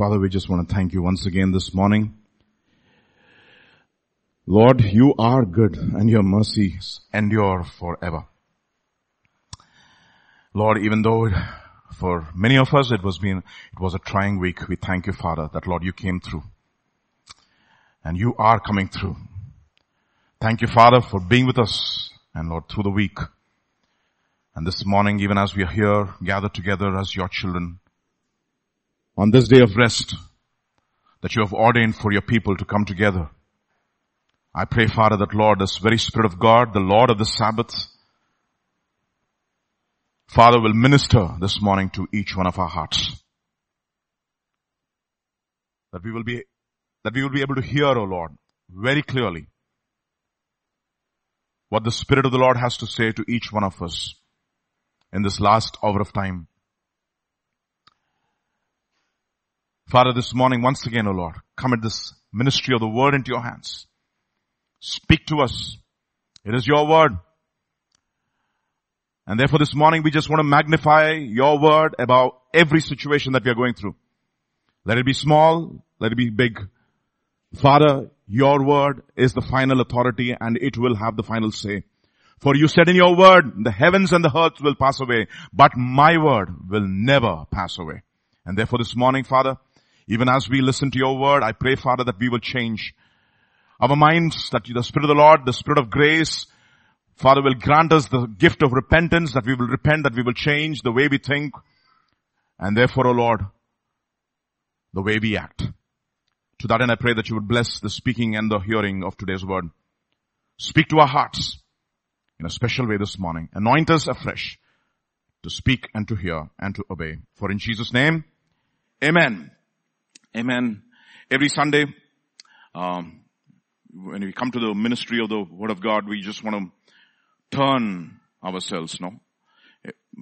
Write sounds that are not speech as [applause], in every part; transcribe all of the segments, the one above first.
Father, we just want to thank you once again this morning. Lord, you are good and your mercies endure forever. Lord, even though for many of us it was been, it was a trying week, we thank you, Father, that Lord, you came through. And you are coming through. Thank you, Father, for being with us and Lord, through the week. And this morning, even as we are here, gathered together as your children, on this day of rest that you have ordained for your people to come together. I pray, Father, that Lord, this very Spirit of God, the Lord of the Sabbath, Father will minister this morning to each one of our hearts. That we will be, that we will be able to hear, O Lord, very clearly what the Spirit of the Lord has to say to each one of us in this last hour of time. Father, this morning, once again, O Lord, commit this ministry of the word into your hands. Speak to us. It is your word. And therefore this morning we just want to magnify your word about every situation that we are going through. Let it be small, let it be big. Father, your word is the final authority and it will have the final say. For you said in your word, the heavens and the earth will pass away, but my word will never pass away. And therefore this morning, Father, even as we listen to your word, I pray, Father, that we will change our minds, that the Spirit of the Lord, the Spirit of grace, Father will grant us the gift of repentance, that we will repent, that we will change the way we think, and therefore, O oh Lord, the way we act. To that end, I pray that you would bless the speaking and the hearing of today's word. Speak to our hearts in a special way this morning. Anoint us afresh to speak and to hear and to obey. For in Jesus' name, Amen. Amen. Every Sunday, um, when we come to the ministry of the Word of God, we just want to turn ourselves, no?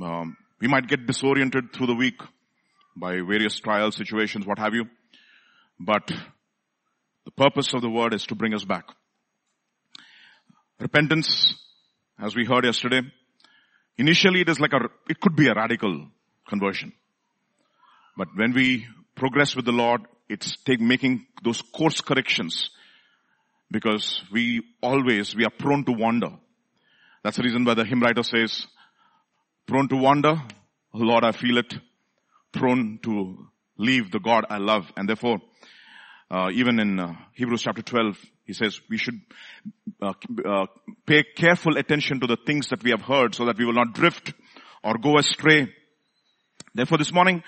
Um, we might get disoriented through the week by various trials, situations, what have you. But the purpose of the Word is to bring us back. Repentance, as we heard yesterday, initially it is like a, it could be a radical conversion. But when we progress with the Lord, it's take making those course corrections because we always, we are prone to wander. That's the reason why the hymn writer says, prone to wander, Lord, I feel it, prone to leave the God I love. And therefore, uh, even in uh, Hebrews chapter 12, he says we should uh, uh, pay careful attention to the things that we have heard so that we will not drift or go astray. Therefore this morning,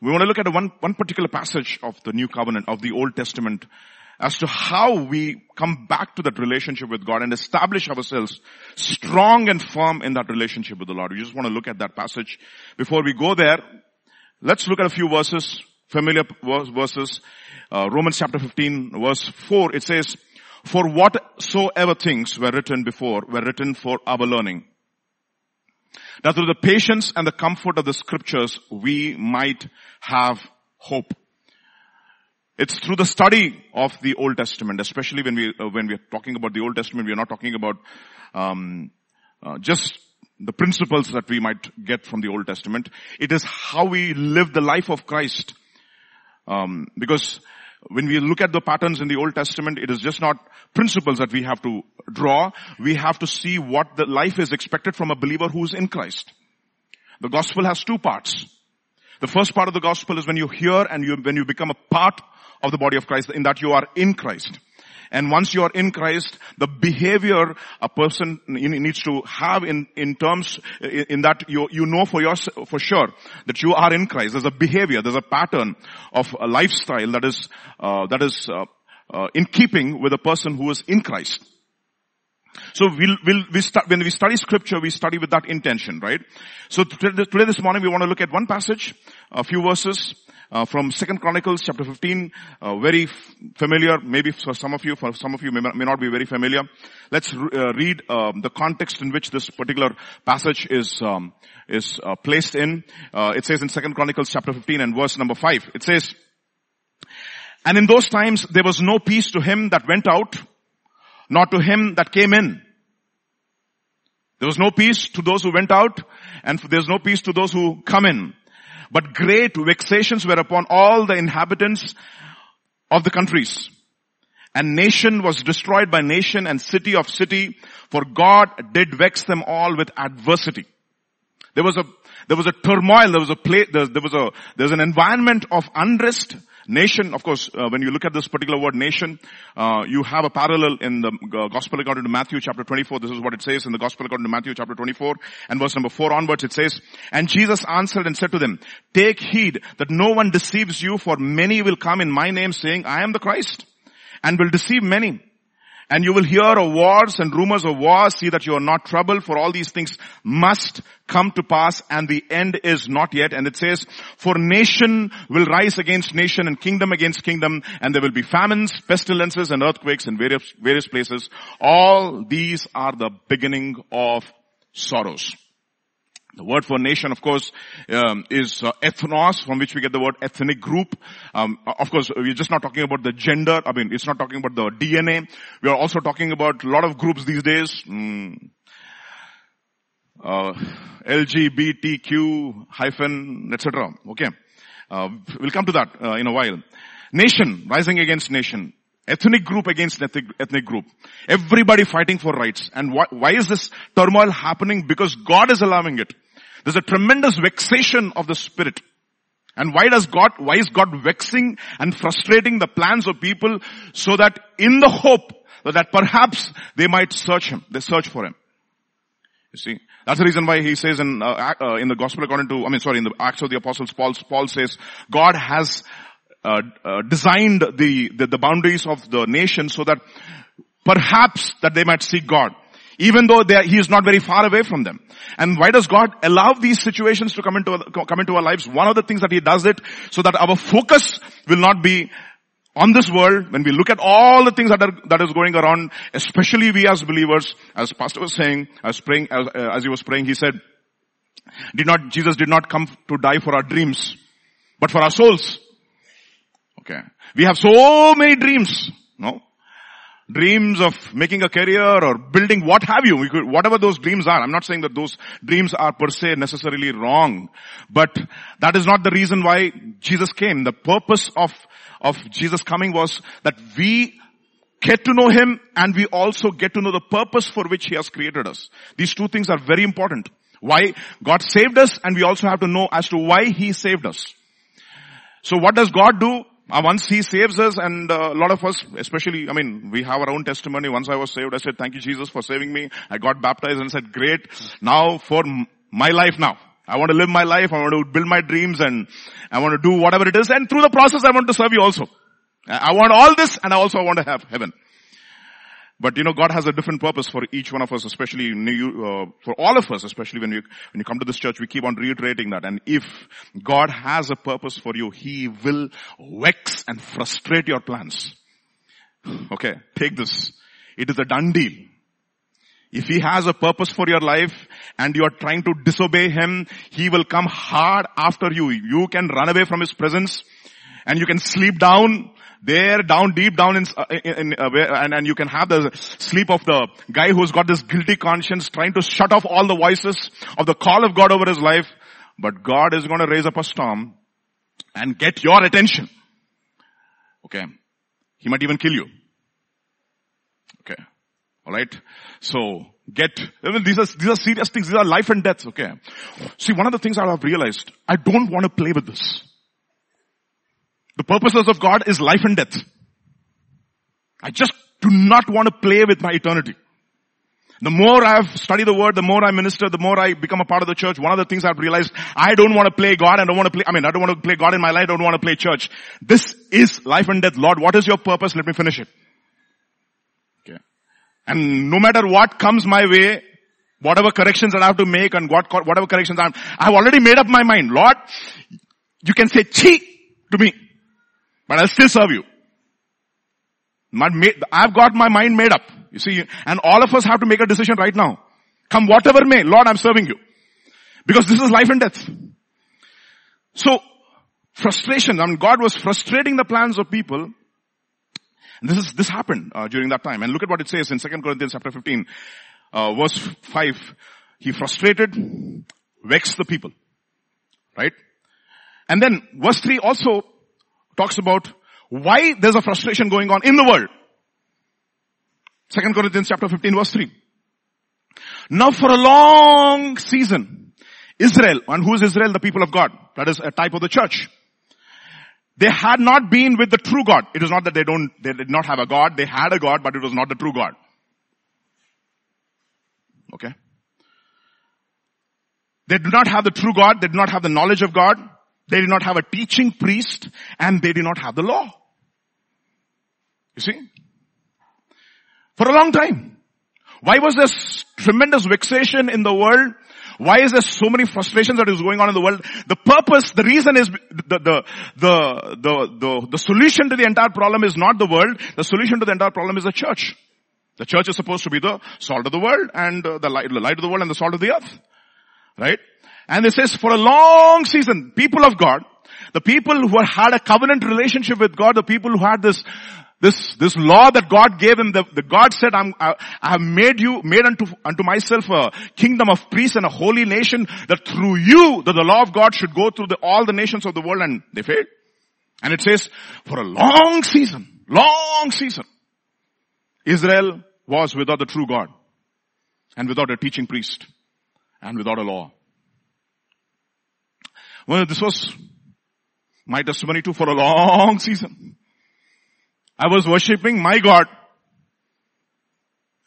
we want to look at one, one particular passage of the New Covenant, of the Old Testament, as to how we come back to that relationship with God and establish ourselves strong and firm in that relationship with the Lord. We just want to look at that passage. Before we go there, let's look at a few verses, familiar verses. Uh, Romans chapter 15 verse 4, it says, for whatsoever things were written before were written for our learning that through the patience and the comfort of the scriptures, we might have hope. It's through the study of the Old Testament, especially when we uh, when we are talking about the Old Testament, we are not talking about um, uh, just the principles that we might get from the Old Testament. It is how we live the life of Christ. Um, because when we look at the patterns in the Old Testament, it is just not principles that we have to draw. We have to see what the life is expected from a believer who is in Christ. The gospel has two parts. The first part of the gospel is when you hear and you, when you become a part of the body of Christ, in that you are in Christ. And once you are in Christ, the behavior a person needs to have in, in terms, in that you, you know for your, for sure that you are in Christ. There's a behavior, there's a pattern of a lifestyle that is, uh, that is, uh, uh, in keeping with a person who is in Christ. So we'll, we'll, we start, when we study scripture, we study with that intention, right? So today, today this morning we want to look at one passage, a few verses, uh, from Second Chronicles chapter 15, uh, very f- familiar, maybe for some of you, for some of you may, may not be very familiar. Let's re- uh, read um, the context in which this particular passage is um, is uh, placed in. Uh, it says in Second Chronicles chapter 15 and verse number 5, it says, And in those times there was no peace to him that went out, nor to him that came in. There was no peace to those who went out, and there's no peace to those who come in. But great vexations were upon all the inhabitants of the countries. And nation was destroyed by nation and city of city, for God did vex them all with adversity. There was a, there was a turmoil, there was a play, there, there was a, there's an environment of unrest, Nation, of course, uh, when you look at this particular word nation, uh, you have a parallel in the uh, Gospel according to Matthew chapter 24. This is what it says in the Gospel according to Matthew chapter 24 and verse number 4 onwards it says, And Jesus answered and said to them, Take heed that no one deceives you for many will come in my name saying, I am the Christ and will deceive many. And you will hear of wars and rumors of wars. See that you are not troubled for all these things must come to pass and the end is not yet. And it says, for nation will rise against nation and kingdom against kingdom and there will be famines, pestilences and earthquakes in various, various places. All these are the beginning of sorrows. The word for nation, of course, um, is uh, ethnos, from which we get the word ethnic group. Um, of course, we're just not talking about the gender. I mean, it's not talking about the DNA. We are also talking about a lot of groups these days. Mm, uh, LGBTQ hyphen, etc. Okay, uh, we'll come to that uh, in a while. Nation rising against nation. Ethnic group against ethnic, ethnic group. Everybody fighting for rights. And why, why is this turmoil happening? Because God is allowing it. There's a tremendous vexation of the spirit. And why does God, why is God vexing and frustrating the plans of people so that in the hope that perhaps they might search Him, they search for Him. You see, that's the reason why he says in, uh, uh, in the gospel according to, I mean sorry, in the Acts of the Apostles, Paul, Paul says, God has uh, uh, designed the, the, the boundaries of the nation so that perhaps that they might seek God even though are, he is not very far away from them. And why does God allow these situations to come into, come into our lives? One of the things that he does it so that our focus will not be on this world, when we look at all the things that are, that is going around, especially we as believers, as pastor was saying, as praying, as, uh, as he was praying, he said, did not, Jesus did not come to die for our dreams, but for our souls. Okay. We have so many dreams, no? Dreams of making a career or building what have you, could, whatever those dreams are. I'm not saying that those dreams are per se necessarily wrong, but that is not the reason why Jesus came. The purpose of, of Jesus coming was that we get to know Him and we also get to know the purpose for which He has created us. These two things are very important. Why God saved us and we also have to know as to why He saved us. So what does God do? Uh, once he saves us and uh, a lot of us, especially, I mean, we have our own testimony. Once I was saved, I said, thank you Jesus for saving me. I got baptized and said, great. Now for my life now. I want to live my life. I want to build my dreams and I want to do whatever it is. And through the process, I want to serve you also. I want all this and I also want to have heaven. But you know, God has a different purpose for each one of us, especially uh, for all of us, especially when you, when you come to this church, we keep on reiterating that. And if God has a purpose for you, He will vex and frustrate your plans. Okay, take this. It is a done deal. If He has a purpose for your life and you are trying to disobey Him, He will come hard after you. You can run away from His presence and you can sleep down there down deep down in, uh, in uh, and, and you can have the sleep of the guy who's got this guilty conscience trying to shut off all the voices of the call of God over his life. But God is going to raise up a storm and get your attention. Okay. He might even kill you. Okay. Alright? So, get, I mean, these are, these are serious things. These are life and death. Okay. See, one of the things I have realized, I don't want to play with this. The purposes of God is life and death. I just do not want to play with my eternity. The more I've studied the word, the more I minister, the more I become a part of the church. One of the things I've realized, I don't want to play God. I don't want to play, I mean, I don't want to play God in my life. I don't want to play church. This is life and death. Lord, what is your purpose? Let me finish it. Okay. And no matter what comes my way, whatever corrections that I have to make and what, whatever corrections I'm, I've already made up my mind. Lord, you can say chi to me. But I'll still serve you. I've got my mind made up. You see, and all of us have to make a decision right now. Come whatever may, Lord, I'm serving you. Because this is life and death. So, frustration, I mean, God was frustrating the plans of people. And this is, this happened uh, during that time. And look at what it says in 2 Corinthians chapter 15, uh, verse 5. He frustrated, vexed the people. Right? And then verse 3 also talks about why there's a frustration going on in the world. Second Corinthians chapter 15 verse 3. Now for a long season, Israel, and who is Israel? The people of God. That is a type of the church. They had not been with the true God. It is not that they don't, they did not have a God. They had a God, but it was not the true God. Okay? They did not have the true God. They did not have the knowledge of God. They did not have a teaching priest and they did not have the law. You see? For a long time. Why was this tremendous vexation in the world? Why is there so many frustrations that is going on in the world? The purpose, the reason is the, the, the, the, the, solution to the entire problem is not the world. The solution to the entire problem is the church. The church is supposed to be the salt of the world and uh, the light, the light of the world and the salt of the earth. Right? And it says for a long season, people of God, the people who had a covenant relationship with God, the people who had this, this, this law that God gave him, the, the God said, I'm, I, I have made you, made unto, unto myself a kingdom of priests and a holy nation that through you, that the law of God should go through the, all the nations of the world and they failed. And it says, for a long season, long season, Israel was without the true God and without a teaching priest and without a law. Well, this was my testimony too for a long season. I was worshipping my God.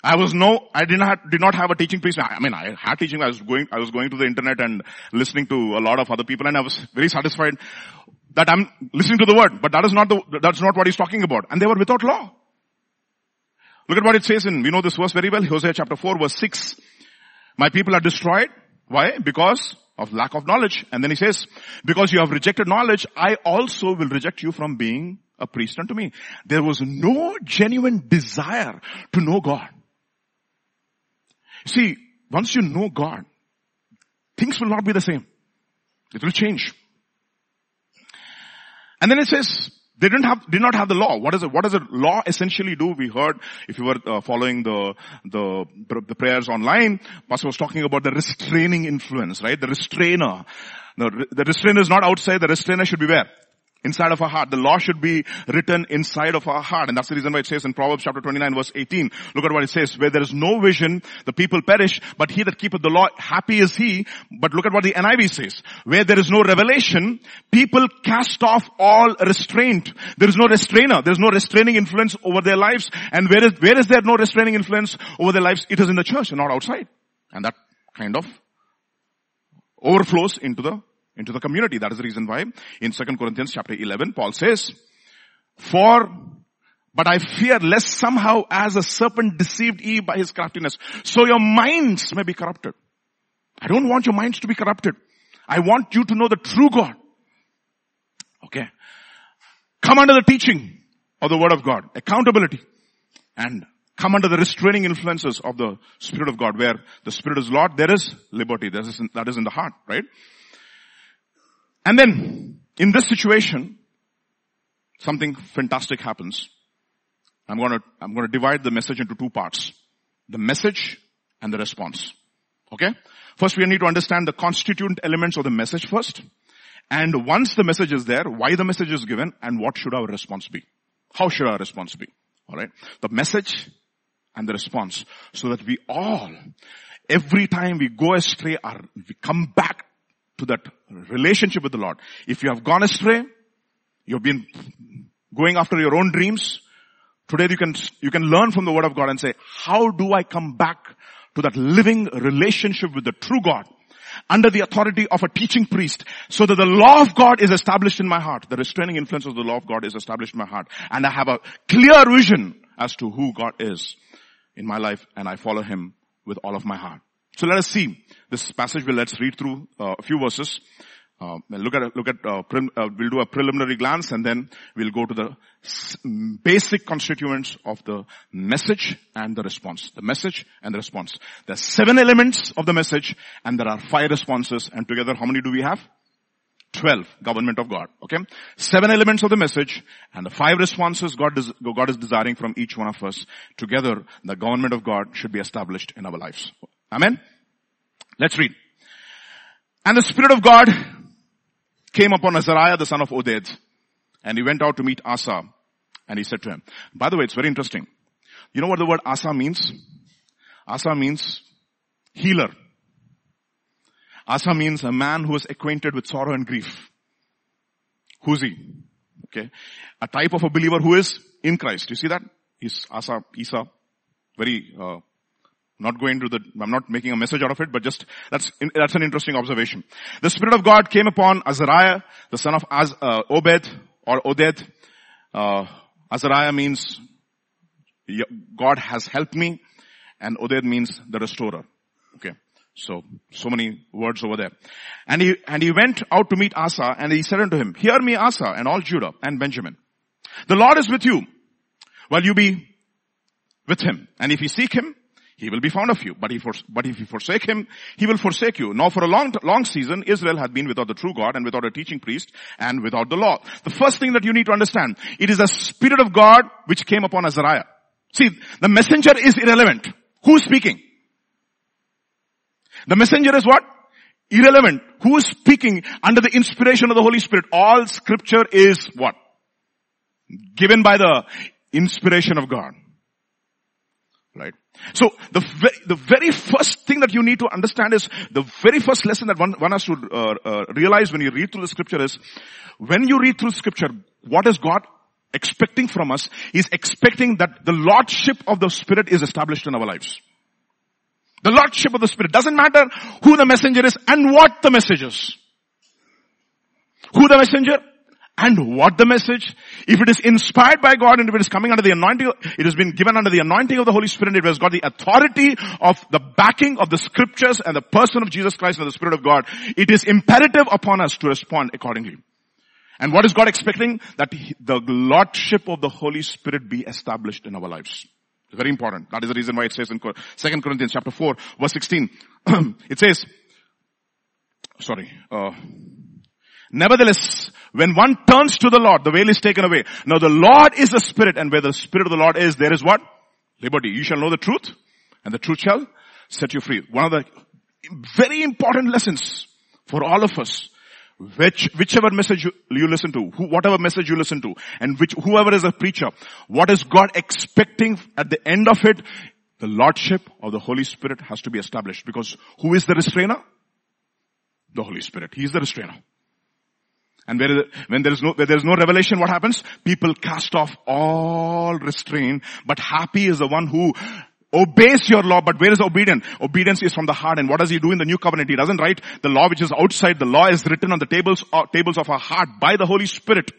I was no, I did not, did not have a teaching priest. I mean, I had teaching. I was going, I was going to the internet and listening to a lot of other people and I was very satisfied that I'm listening to the word, but that is not the, that's not what he's talking about. And they were without law. Look at what it says in, we know this verse very well, Hosea chapter 4 verse 6. My people are destroyed. Why? Because of lack of knowledge. And then he says, because you have rejected knowledge, I also will reject you from being a priest unto me. There was no genuine desire to know God. See, once you know God, things will not be the same. It will change. And then it says, they didn't have, did not have the law. What is it? What does the law essentially do? We heard, if you were uh, following the, the, the prayers online, Pastor was talking about the restraining influence, right? The restrainer. The, the restrainer is not outside, the restrainer should be where? Inside of our heart. The law should be written inside of our heart. And that's the reason why it says in Proverbs chapter 29 verse 18, look at what it says, where there is no vision, the people perish, but he that keepeth the law, happy is he. But look at what the NIV says, where there is no revelation, people cast off all restraint. There is no restrainer. There is no restraining influence over their lives. And where is, where is there no restraining influence over their lives? It is in the church and not outside. And that kind of overflows into the into the community. That is the reason why in 2 Corinthians chapter 11, Paul says, for, but I fear lest somehow as a serpent deceived Eve by his craftiness, so your minds may be corrupted. I don't want your minds to be corrupted. I want you to know the true God. Okay. Come under the teaching of the word of God. Accountability. And come under the restraining influences of the Spirit of God. Where the Spirit is Lord, there is liberty. That is in, that is in the heart, right? And then, in this situation, something fantastic happens. I'm gonna, I'm gonna divide the message into two parts. The message and the response. Okay? First we need to understand the constituent elements of the message first. And once the message is there, why the message is given and what should our response be? How should our response be? Alright? The message and the response. So that we all, every time we go astray, are, we come back to that relationship with the Lord. If you have gone astray, you've been going after your own dreams, today you can, you can learn from the word of God and say, how do I come back to that living relationship with the true God? under the authority of a teaching priest so that the law of God is established in my heart. The restraining influence of the law of God is established in my heart. And I have a clear vision as to who God is in my life and I follow him with all of my heart. So let us see this passage. Well, let's read through uh, a few verses. Uh, look at look at uh, prim, uh, we'll do a preliminary glance and then we'll go to the basic constituents of the message and the response. The message and the response. There are seven elements of the message and there are five responses and together how many do we have? 12, government of God. Okay? Seven elements of the message and the five responses God is, God is desiring from each one of us. Together, the government of God should be established in our lives. Amen? Let's read. And the Spirit of God came upon Azariah, the son of Oded, and he went out to meet Asa, and he said to him, by the way, it's very interesting. You know what the word Asa means? Asa means healer. Asa means a man who is acquainted with sorrow and grief. Who's he? Okay. A type of a believer who is in Christ. You see that? He's Asa, Isa. Very, uh, not going to the, I'm not making a message out of it, but just, that's, that's an interesting observation. The Spirit of God came upon Azariah, the son of Az, uh, Obed, or Oded. Uh, Azariah means God has helped me, and Oded means the restorer. Okay. So, so many words over there. And he, and he went out to meet Asa, and he said unto him, Hear me Asa, and all Judah, and Benjamin. The Lord is with you, while you be with him. And if you seek him, he will be found of you. But if, but if you forsake him, he will forsake you. Now for a long, long season, Israel had been without the true God and without a teaching priest and without the law. The first thing that you need to understand, it is the Spirit of God which came upon Azariah. See, the messenger is irrelevant. Who's speaking? The messenger is what? Irrelevant. Who is speaking under the inspiration of the Holy Spirit? All scripture is what? Given by the inspiration of God. Right? So the very, the very first thing that you need to understand is the very first lesson that one, one has to uh, uh, realize when you read through the scripture is when you read through scripture, what is God expecting from us? He's expecting that the lordship of the Spirit is established in our lives. The lordship of the Spirit doesn't matter who the messenger is and what the message is. Who the messenger? And what the message. If it is inspired by God and if it is coming under the anointing, it has been given under the anointing of the Holy Spirit, it has got the authority of the backing of the scriptures and the person of Jesus Christ and the Spirit of God. It is imperative upon us to respond accordingly. And what is God expecting? That the Lordship of the Holy Spirit be established in our lives. Very important. That is the reason why it says in 2 Corinthians chapter 4 verse 16, [clears throat] it says, sorry, uh, Nevertheless, when one turns to the Lord, the veil is taken away. Now the Lord is the Spirit and where the Spirit of the Lord is, there is what? Liberty. You shall know the truth and the truth shall set you free. One of the very important lessons for all of us. Which, whichever message you, you listen to, who, whatever message you listen to, and which, whoever is a preacher, what is God expecting at the end of it? The Lordship of the Holy Spirit has to be established because who is the restrainer? The Holy Spirit. He is the restrainer. And where, when there is no, where there is no revelation, what happens? People cast off all restraint, but happy is the one who obeys your law, but where is obedience? Obedience is from the heart. And what does he do in the new covenant? He doesn't write the law which is outside. The law is written on the tables, uh, tables of our heart by the Holy Spirit.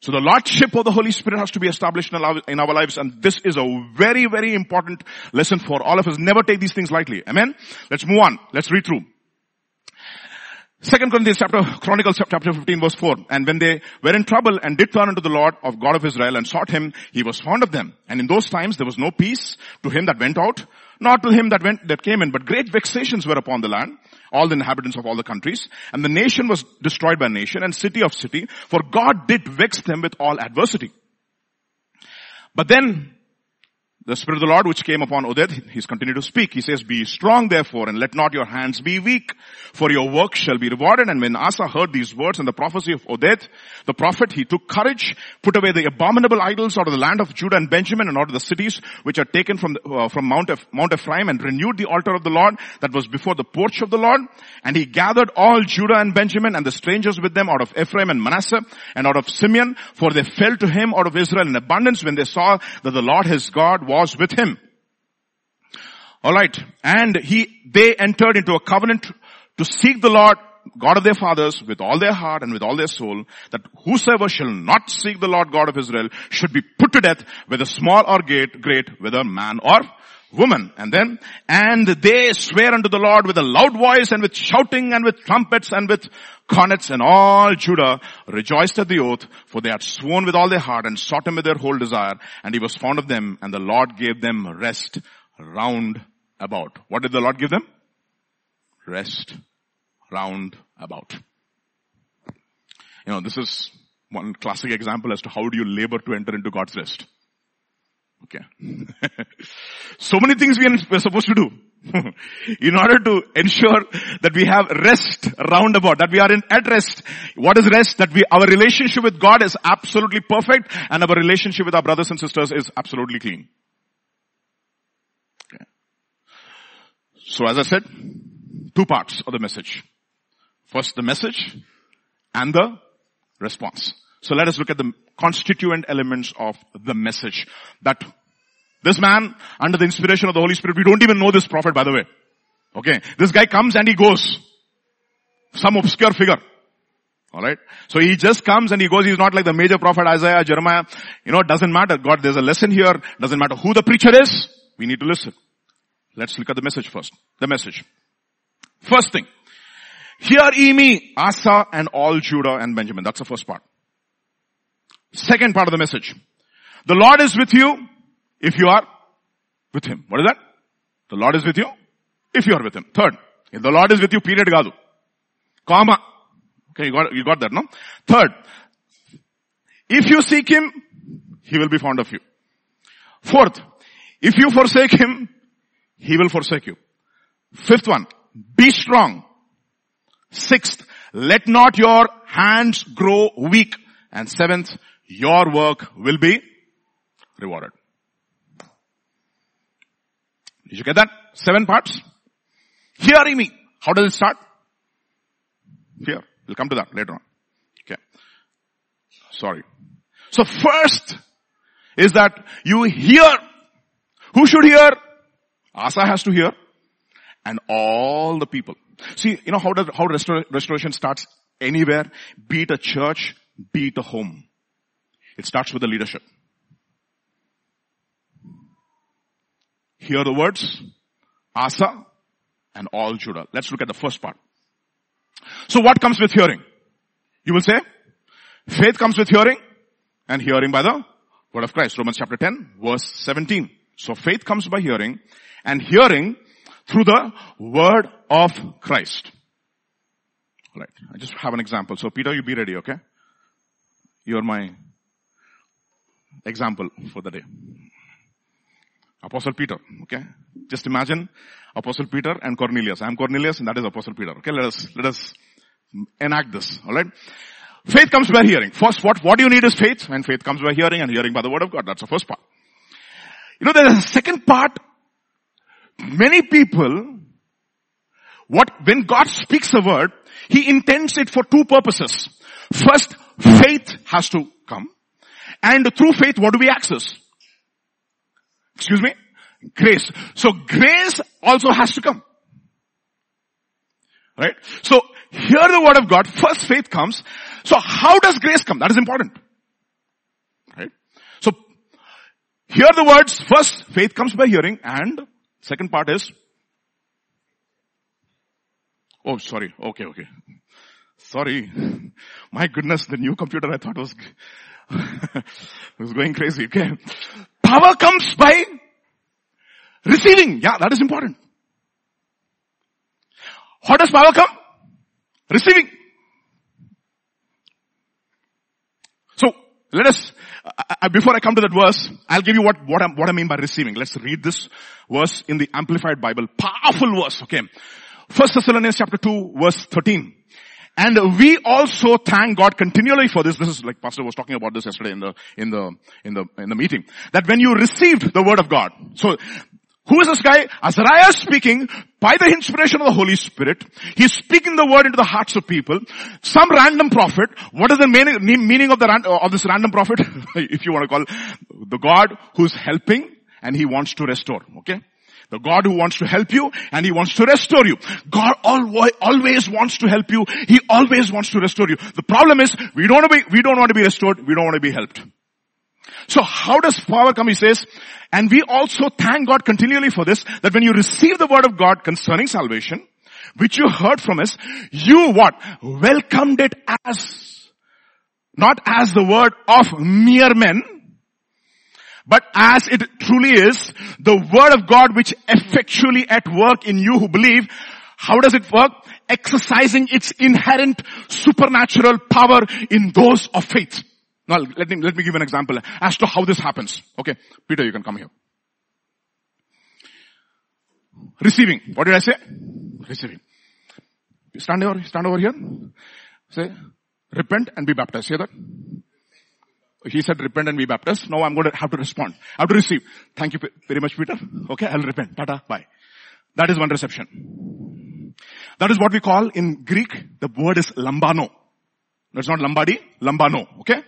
So the Lordship of the Holy Spirit has to be established in our, in our lives and this is a very, very important lesson for all of us. Never take these things lightly. Amen? Let's move on. Let's read through. Second Corinthians chapter, Chronicles chapter 15 verse 4. And when they were in trouble and did turn unto the Lord of God of Israel and sought him, he was fond of them. And in those times there was no peace to him that went out, nor to him that went, that came in, but great vexations were upon the land, all the inhabitants of all the countries. And the nation was destroyed by nation and city of city, for God did vex them with all adversity. But then the Spirit of the Lord which came upon Oded, he's continued to speak. He says, be strong therefore and let not your hands be weak, for your work shall be rewarded. And when Asa heard these words and the prophecy of Oded, the prophet, he took courage, put away the abominable idols out of the land of Judah and Benjamin and out of the cities which are taken from, the, uh, from Mount, Eph- Mount Ephraim and renewed the altar of the Lord that was before the porch of the Lord. And he gathered all Judah and Benjamin and the strangers with them out of Ephraim and Manasseh and out of Simeon, for they fell to him out of Israel in abundance when they saw that the Lord his God was with him. Alright. And he, they entered into a covenant to seek the Lord, God of their fathers, with all their heart and with all their soul, that whosoever shall not seek the Lord God of Israel should be put to death, whether small or great, whether man or woman. And then, and they swear unto the Lord with a loud voice and with shouting and with trumpets and with cornets and all Judah rejoiced at the oath for they had sworn with all their heart and sought him with their whole desire and he was fond of them and the Lord gave them rest round about. What did the Lord give them? Rest round about. You know, this is one classic example as to how do you labor to enter into God's rest. Okay. [laughs] so many things we are supposed to do. [laughs] in order to ensure that we have rest roundabout, that we are in at rest. What is rest? That we, our relationship with God is absolutely perfect and our relationship with our brothers and sisters is absolutely clean. Okay. So as I said, two parts of the message. First the message and the response. So let us look at the constituent elements of the message that this man, under the inspiration of the Holy Spirit, we don't even know this prophet by the way. Okay. This guy comes and he goes. Some obscure figure. Alright. So he just comes and he goes. He's not like the major prophet Isaiah, Jeremiah. You know, it doesn't matter. God, there's a lesson here. Doesn't matter who the preacher is. We need to listen. Let's look at the message first. The message. First thing. Hear ye me, Asa and all Judah and Benjamin. That's the first part. Second part of the message. The Lord is with you if you are with Him. What is that? The Lord is with you if you are with Him. Third, if the Lord is with you, period gadu. Comma. Okay, you got, you got that, no? Third, if you seek Him, He will be fond of you. Fourth, if you forsake Him, He will forsake you. Fifth one, be strong. Sixth, let not your hands grow weak. And seventh, your work will be rewarded. Did you get that? Seven parts. Hearing me. How does it start? Here. We'll come to that later on. Okay. Sorry. So first is that you hear. Who should hear? Asa has to hear. And all the people. See, you know how does, how restor- restoration starts anywhere? Be it a church, be it a home. It starts with the leadership. Hear the words, Asa and all Judah. Let's look at the first part. So what comes with hearing? You will say, faith comes with hearing and hearing by the word of Christ. Romans chapter 10 verse 17. So faith comes by hearing and hearing through the word of Christ. Alright. I just have an example. So Peter, you be ready, okay? You're my example for the day. Apostle Peter, okay? Just imagine Apostle Peter and Cornelius. I'm Cornelius and that is Apostle Peter. Okay, let us, let us enact this, alright? Faith comes by hearing. First, what, what you need is faith and faith comes by hearing and hearing by the word of God. That's the first part. You know, there is a second part. Many people, what, when God speaks a word, He intends it for two purposes. First, faith has to come. And through faith, what do we access? Excuse me? Grace. So grace also has to come. Right? So hear the word of God. First faith comes. So how does grace come? That is important. Right? So hear the words. First faith comes by hearing and second part is Oh, sorry. Okay, okay. Sorry. My goodness, the new computer I thought was, [laughs] was going crazy. Okay. Power comes by receiving. Yeah, that is important. How does power come? Receiving. So, let us, uh, before I come to that verse, I'll give you what, what, what I mean by receiving. Let's read this verse in the Amplified Bible. Powerful verse, okay. First Thessalonians chapter 2 verse 13. And we also thank God continually for this. This is like Pastor was talking about this yesterday in the, in the, in the, in the meeting. That when you received the word of God. So, who is this guy? Azariah speaking by the inspiration of the Holy Spirit. He's speaking the word into the hearts of people. Some random prophet. What is the meaning, meaning of the, of this random prophet? [laughs] if you want to call the God who's helping and he wants to restore. Okay? The God who wants to help you and He wants to restore you. God always wants to help you. He always wants to restore you. The problem is we don't be, we don't want to be restored. We don't want to be helped. So how does power come? He says, and we also thank God continually for this, that when you receive the word of God concerning salvation, which you heard from us, you what? Welcomed it as, not as the word of mere men, but as it truly is, the word of God which effectually at work in you who believe, how does it work? Exercising its inherent supernatural power in those of faith. Now let me, let me give an example as to how this happens. Okay. Peter, you can come here. Receiving. What did I say? Receiving. Stand over, stand over here. Say, repent and be baptized. Hear that? He said repent and be baptized. Now I'm going to have to respond. I have to receive. Thank you very much, Peter. Okay, I'll repent. Tata, bye. That is one reception. That is what we call in Greek, the word is lambano. That's not lambadi, lambano. Okay?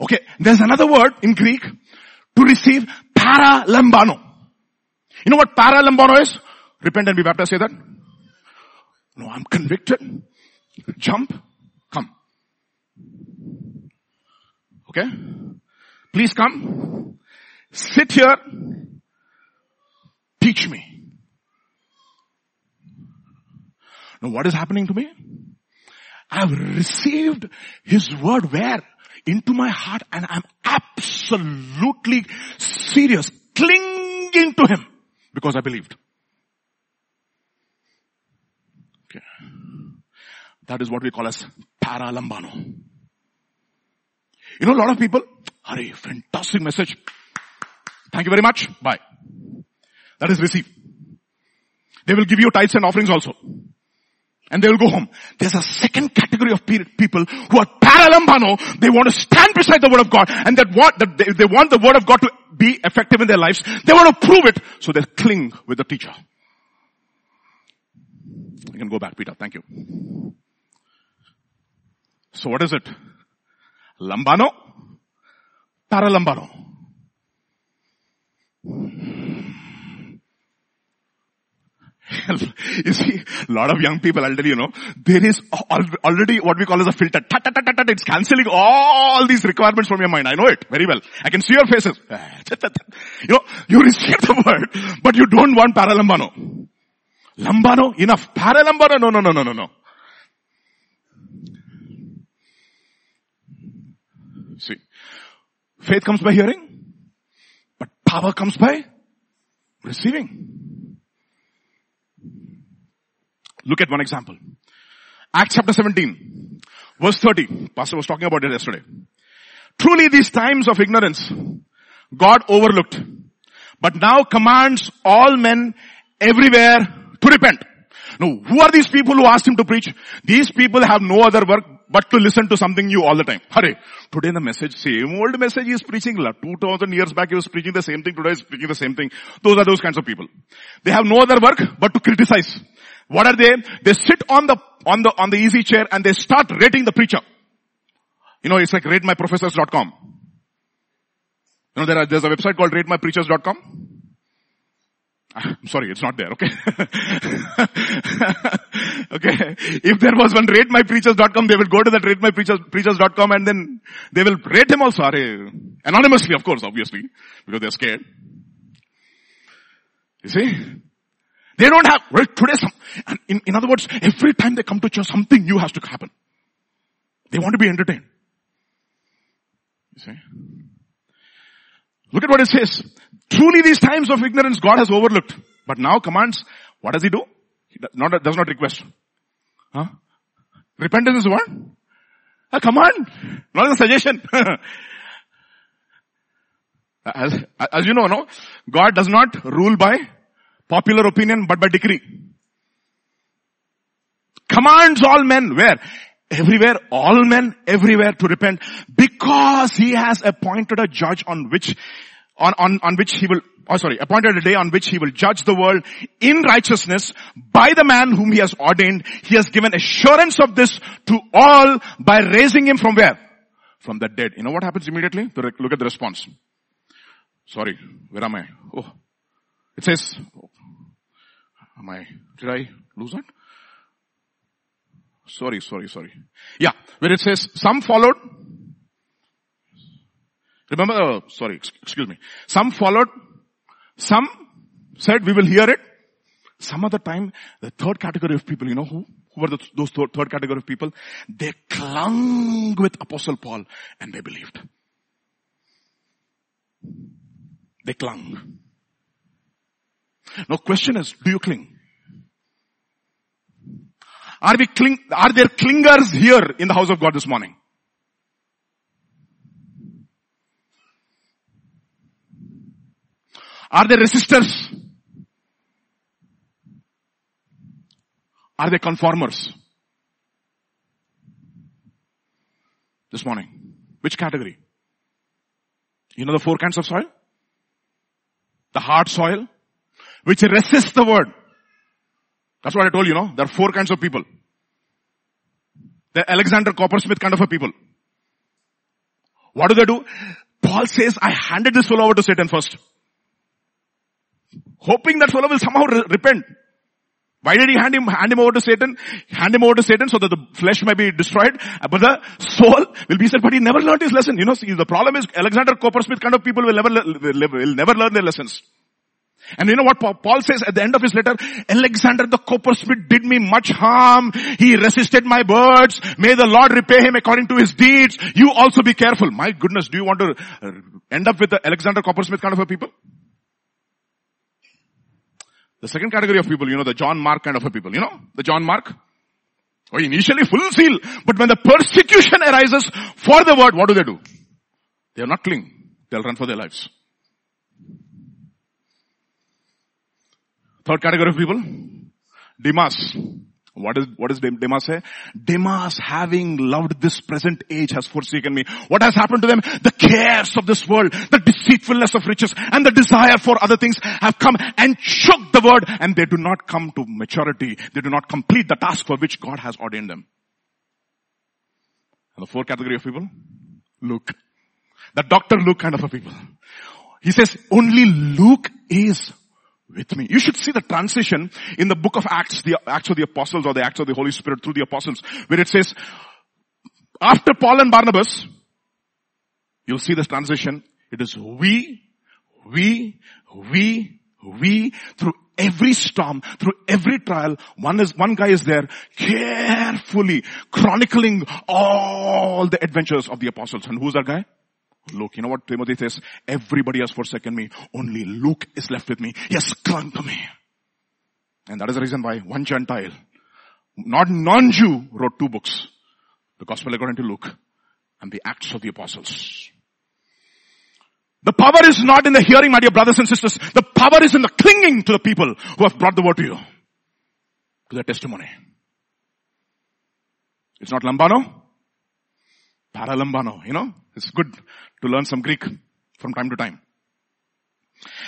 Okay, there's another word in Greek to receive paralambano. You know what paralambano is? Repent and be baptized, say that? No, I'm convicted. Jump. Come. Okay? Please come. Sit here. Teach me. Now what is happening to me? I've received His word where? Into my heart and I'm absolutely serious, clinging to Him because I believed. Okay. That is what we call as paralambano. You know, a lot of people, Hurry, fantastic message. Thank you very much. Bye. That is receive. They will give you tithes and offerings also. And they will go home. There's a second category of people who are paralambano. They want to stand beside the word of God and that that they, they want the word of God to be effective in their lives. They want to prove it. So they cling with the teacher. You can go back, Peter. Thank you. So what is it? Lambano? Paralambano. [laughs] you see, a lot of young people, tell you, know, there is already what we call as a filter. It's cancelling all these requirements from your mind. I know it very well. I can see your faces. Ah, you know, you receive the word, but you don't want paralambano. Lambano, enough. Paralambano, no, no, no, no, no, no. See, faith comes by hearing, but power comes by receiving. Look at one example. Acts chapter 17, verse 30. Pastor was talking about it yesterday. Truly these times of ignorance, God overlooked, but now commands all men everywhere to repent. Now, who are these people who asked him to preach? These people have no other work but to listen to something new all the time. Hurry. Today the message, same old message he is preaching. 2000 years back he was preaching the same thing. Today he is preaching the same thing. Those are those kinds of people. They have no other work but to criticize. What are they? They sit on the, on the, on the easy chair and they start rating the preacher. You know, it's like ratemyprofessors.com. You know, there are, there's a website called ratemypreachers.com. I'm sorry, it's not there, okay? [laughs] okay. If there was one ratemypreachers.com, they will go to that ratemypreachers.com and then they will rate him also. Anonymously, of course, obviously, because they're scared. You see? They don't have, well, today some, in, in other words, every time they come to church, something new has to happen. They want to be entertained. You see? Look at what it says. Truly these times of ignorance God has overlooked. But now commands, what does he do? He does not, does not request. Huh? Repentance is what? A command, not a suggestion. [laughs] as, as you know, no, God does not rule by popular opinion, but by decree. Commands all men, where? Everywhere, all men, everywhere to repent, because he has appointed a judge on which, on, on, on which he will, oh sorry, appointed a day on which he will judge the world in righteousness by the man whom he has ordained. He has given assurance of this to all by raising him from where? From the dead. You know what happens immediately? Look at the response. Sorry, where am I? Oh, it says, Am I, did I lose that? Sorry, sorry, sorry. Yeah, where it says, some followed. Remember, uh, sorry, excuse me. Some followed. Some said, we will hear it. Some other time, the third category of people, you know who? Who were the, those third, third category of people? They clung with Apostle Paul and they believed. They clung. Now question is, do you cling? Are we cling, are there clingers here in the house of God this morning? Are there resistors? Are they conformers? This morning. Which category? You know the four kinds of soil? The hard soil, which resists the word. That's what I told you, know. There are four kinds of people. The Alexander Coppersmith kind of a people. What do they do? Paul says, I handed this fellow over to Satan first. Hoping that fellow will somehow re- repent. Why did he hand him, hand him over to Satan? Hand him over to Satan so that the flesh may be destroyed, uh, but the soul will be said, but he never learned his lesson. You know, see, the problem is Alexander Coppersmith kind of people will never, will never learn their lessons. And you know what Paul says at the end of his letter? Alexander the coppersmith did me much harm. He resisted my words. May the Lord repay him according to his deeds. You also be careful. My goodness, do you want to uh, end up with the Alexander coppersmith kind of a people? The second category of people, you know, the John Mark kind of a people, you know, the John Mark. Oh, initially full zeal, but when the persecution arises for the word, what do they do? They are not cling. They'll run for their lives. Third category of people, Demas. What is, what does Demas say? Demas having loved this present age has forsaken me. What has happened to them? The cares of this world, the deceitfulness of riches and the desire for other things have come and choked the word and they do not come to maturity. They do not complete the task for which God has ordained them. And the fourth category of people, Luke. The Dr. Luke kind of a people. He says only Luke is with me. You should see the transition in the book of Acts, the Acts of the Apostles or the Acts of the Holy Spirit through the Apostles, where it says, after Paul and Barnabas, you'll see this transition. It is we, we, we, we, through every storm, through every trial, one is, one guy is there carefully chronicling all the adventures of the apostles. And who's that guy? Luke. You know what Timothy says? Everybody has forsaken me. Only Luke is left with me. He has clung to me. And that is the reason why one Gentile, not non-Jew, wrote two books. The Gospel according to Luke and the Acts of the Apostles. The power is not in the hearing, my dear brothers and sisters. The power is in the clinging to the people who have brought the word to you. To their testimony. It's not lambano. Paralambano, you know. It's good to learn some Greek from time to time.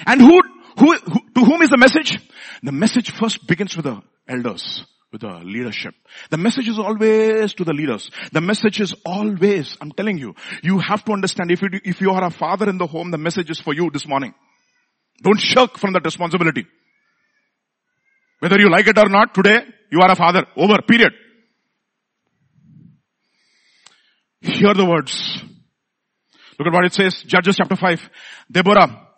And who, who, who, to whom is the message? The message first begins with the elders, with the leadership. The message is always to the leaders. The message is always, I'm telling you, you have to understand if you, if you are a father in the home, the message is for you this morning. Don't shirk from that responsibility. Whether you like it or not, today, you are a father. Over. Period. Hear the words. Look at what it says, Judges chapter 5. Deborah,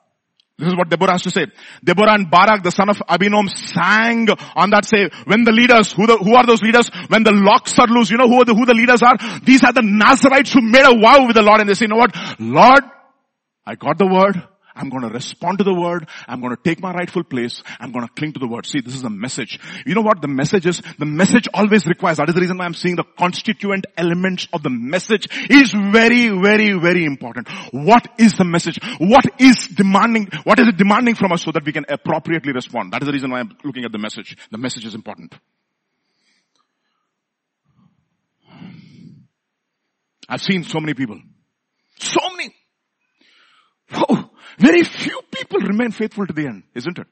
this is what Deborah has to say. Deborah and Barak, the son of Abinoam, sang on that say, when the leaders, who, the, who are those leaders? When the locks are loose, you know who the, who the leaders are? These are the Nazarites who made a vow with the Lord and they say, you know what? Lord, I got the word. I'm going to respond to the word. I'm going to take my rightful place. I'm going to cling to the word. See, this is the message. You know what the message is? The message always requires, that is the reason why I'm seeing the constituent elements of the message is very, very, very important. What is the message? What is demanding, what is it demanding from us so that we can appropriately respond? That is the reason why I'm looking at the message. The message is important. I've seen so many people. So many. Whoa. Very few people remain faithful to the end, isn't it?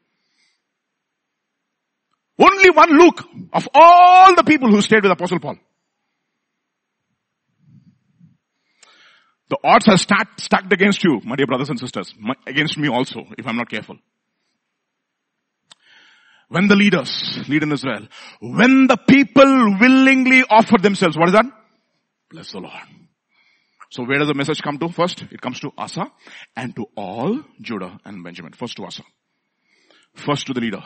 Only one Luke of all the people who stayed with Apostle Paul. The odds are stacked, stacked against you, my dear brothers and sisters, against me also, if I'm not careful. When the leaders lead in Israel, when the people willingly offer themselves, what is that? Bless the Lord. So where does the message come to first? It comes to Asa and to all Judah and Benjamin. First to Asa. First to the leader.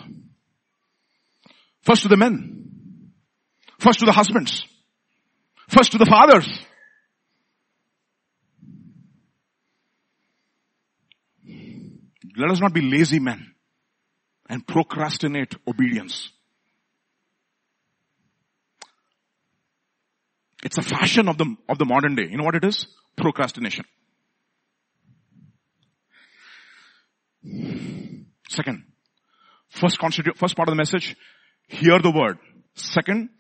First to the men. First to the husbands. First to the fathers. Let us not be lazy men and procrastinate obedience. It's a fashion of the, of the modern day. You know what it is? Procrastination. Second, first constitute, first part of the message, hear the word. Second,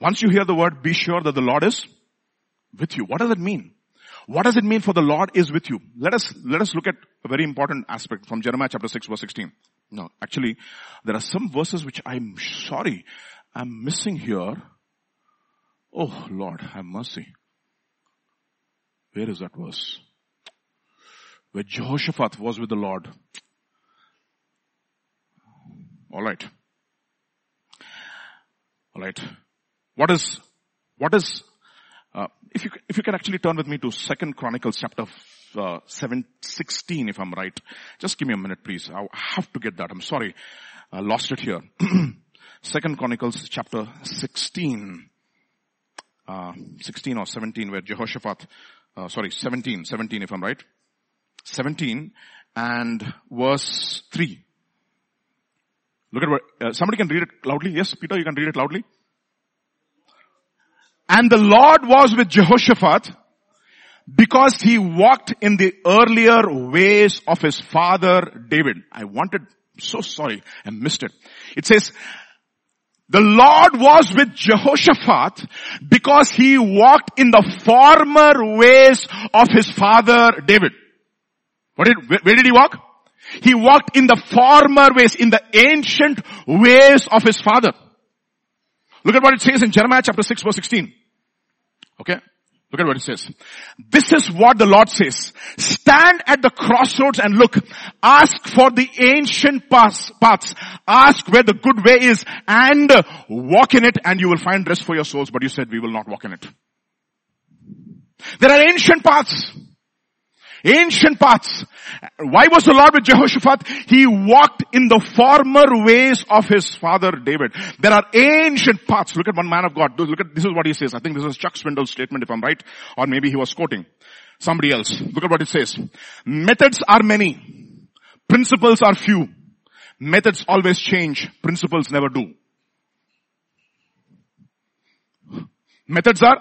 once you hear the word, be sure that the Lord is with you. What does it mean? What does it mean for the Lord is with you? Let us, let us look at a very important aspect from Jeremiah chapter 6 verse 16. No, actually, there are some verses which I'm sorry, I'm missing here. Oh Lord, have mercy. Where is that verse? Where Jehoshaphat was with the Lord. Alright. Alright. What is, what is uh, if you if you can actually turn with me to Second Chronicles chapter uh, seven sixteen, if I'm right, just give me a minute, please. I have to get that. I'm sorry, I lost it here. [clears throat] Second Chronicles chapter sixteen, uh, sixteen or seventeen, where Jehoshaphat, uh, sorry, 17, 17 if I'm right, seventeen and verse three. Look at what uh, somebody can read it loudly. Yes, Peter, you can read it loudly. And the Lord was with Jehoshaphat because he walked in the earlier ways of his father David. I wanted, so sorry, I missed it. It says, the Lord was with Jehoshaphat because he walked in the former ways of his father David. What did, where did he walk? He walked in the former ways, in the ancient ways of his father. Look at what it says in Jeremiah chapter 6 verse 16. Okay? Look at what it says. This is what the Lord says. Stand at the crossroads and look. Ask for the ancient paths. Ask where the good way is and walk in it and you will find rest for your souls. But you said we will not walk in it. There are ancient paths. Ancient paths. Why was the Lord with Jehoshaphat? He walked in the former ways of his father David. There are ancient paths. Look at one man of God. Look at, this is what he says. I think this is Chuck Swindoll's statement if I'm right. Or maybe he was quoting somebody else. Look at what it says. Methods are many. Principles are few. Methods always change. Principles never do. Methods are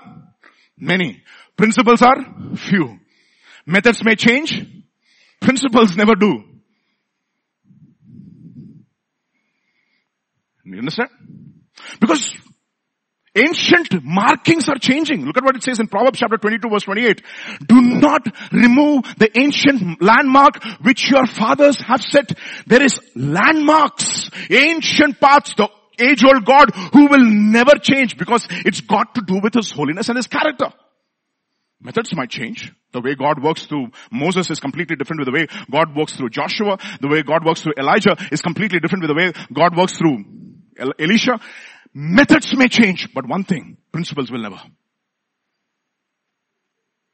many. Principles are few. Methods may change, principles never do. You understand? Because ancient markings are changing. Look at what it says in Proverbs chapter 22 verse 28. Do not remove the ancient landmark which your fathers have set. There is landmarks, ancient paths, the age old God who will never change because it's got to do with His holiness and His character. Methods might change. The way God works through Moses is completely different with the way God works through Joshua. The way God works through Elijah is completely different with the way God works through Elisha. Methods may change, but one thing, principles will never.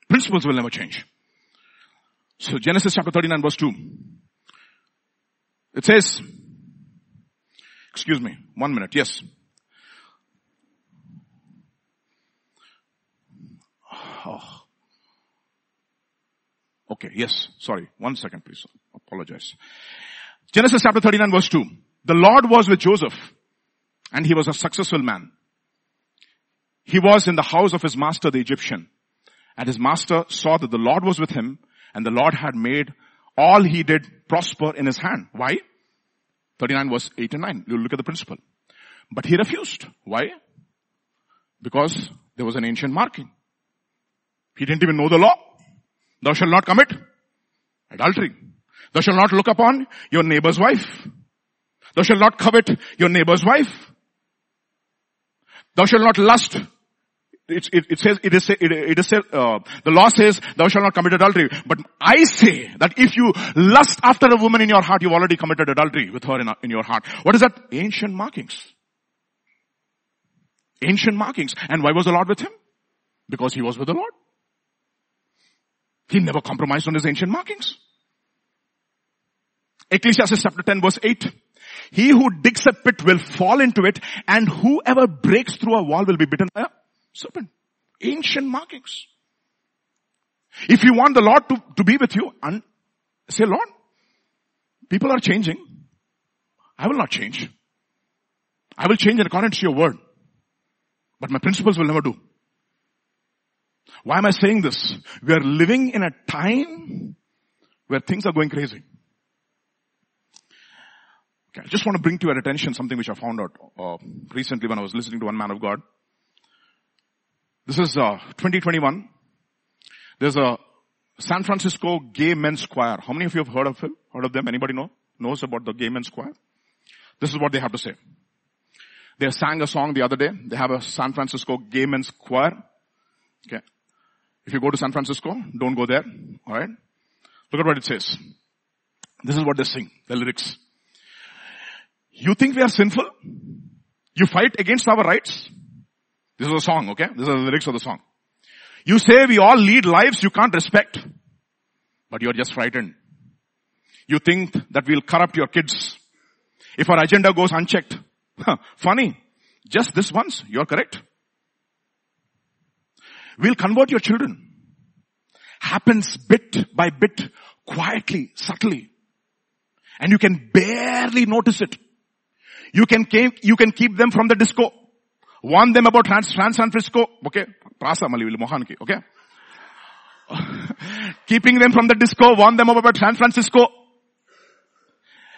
Principles will never change. So Genesis chapter 39 verse 2. It says, excuse me, one minute, yes. Oh. Okay, yes, sorry. One second please. Apologize. Genesis chapter 39 verse 2. The Lord was with Joseph and he was a successful man. He was in the house of his master the Egyptian and his master saw that the Lord was with him and the Lord had made all he did prosper in his hand. Why? 39 verse 8 and 9. You look at the principle. But he refused. Why? Because there was an ancient marking. He didn't even know the law. Thou shalt not commit adultery. Thou shalt not look upon your neighbor's wife. Thou shalt not covet your neighbor's wife. Thou shalt not lust. It, it, it says, it is, it, it is, uh, the law says, thou shalt not commit adultery. But I say that if you lust after a woman in your heart, you've already committed adultery with her in, in your heart. What is that? Ancient markings. Ancient markings. And why was the Lord with him? Because he was with the Lord. He never compromised on his ancient markings. Ecclesiastes chapter 10 verse 8. He who digs a pit will fall into it and whoever breaks through a wall will be bitten by a serpent. Ancient markings. If you want the Lord to, to be with you and say, Lord, people are changing. I will not change. I will change in accordance to your word. But my principles will never do. Why am I saying this? We are living in a time where things are going crazy. Okay, I just want to bring to your attention something which I found out uh, recently when I was listening to one man of God. This is uh, 2021. There's a San Francisco Gay Men's Choir. How many of you have heard of him? Heard of them? Anybody know? Knows about the Gay Men's Choir? This is what they have to say. They sang a song the other day. They have a San Francisco Gay Men's Choir. Okay. If you go to San Francisco, don't go there. Alright. Look at what it says. This is what they sing. The lyrics. You think we are sinful? You fight against our rights? This is a song, okay? This is the lyrics of the song. You say we all lead lives you can't respect, but you're just frightened. You think that we'll corrupt your kids if our agenda goes unchecked. [laughs] Funny. Just this once, you're correct. We'll convert your children. Happens bit by bit, quietly, subtly. And you can barely notice it. You can keep, you can keep them from the disco. Warn them about Trans, San Francisco. Okay. Prasa Mali Mohanki. Okay. [laughs] Keeping them from the disco. Warn them about San Francisco.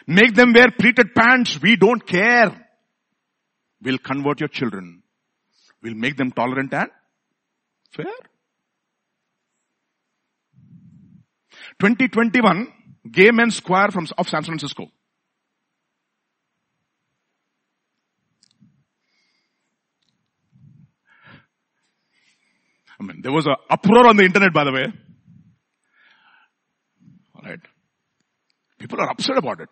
Make them wear pleated pants. We don't care. We'll convert your children. We'll make them tolerant and fair. 2021 Gay Men's Choir from, of San Francisco. I mean, there was an uproar on the internet, by the way. Alright. People are upset about it.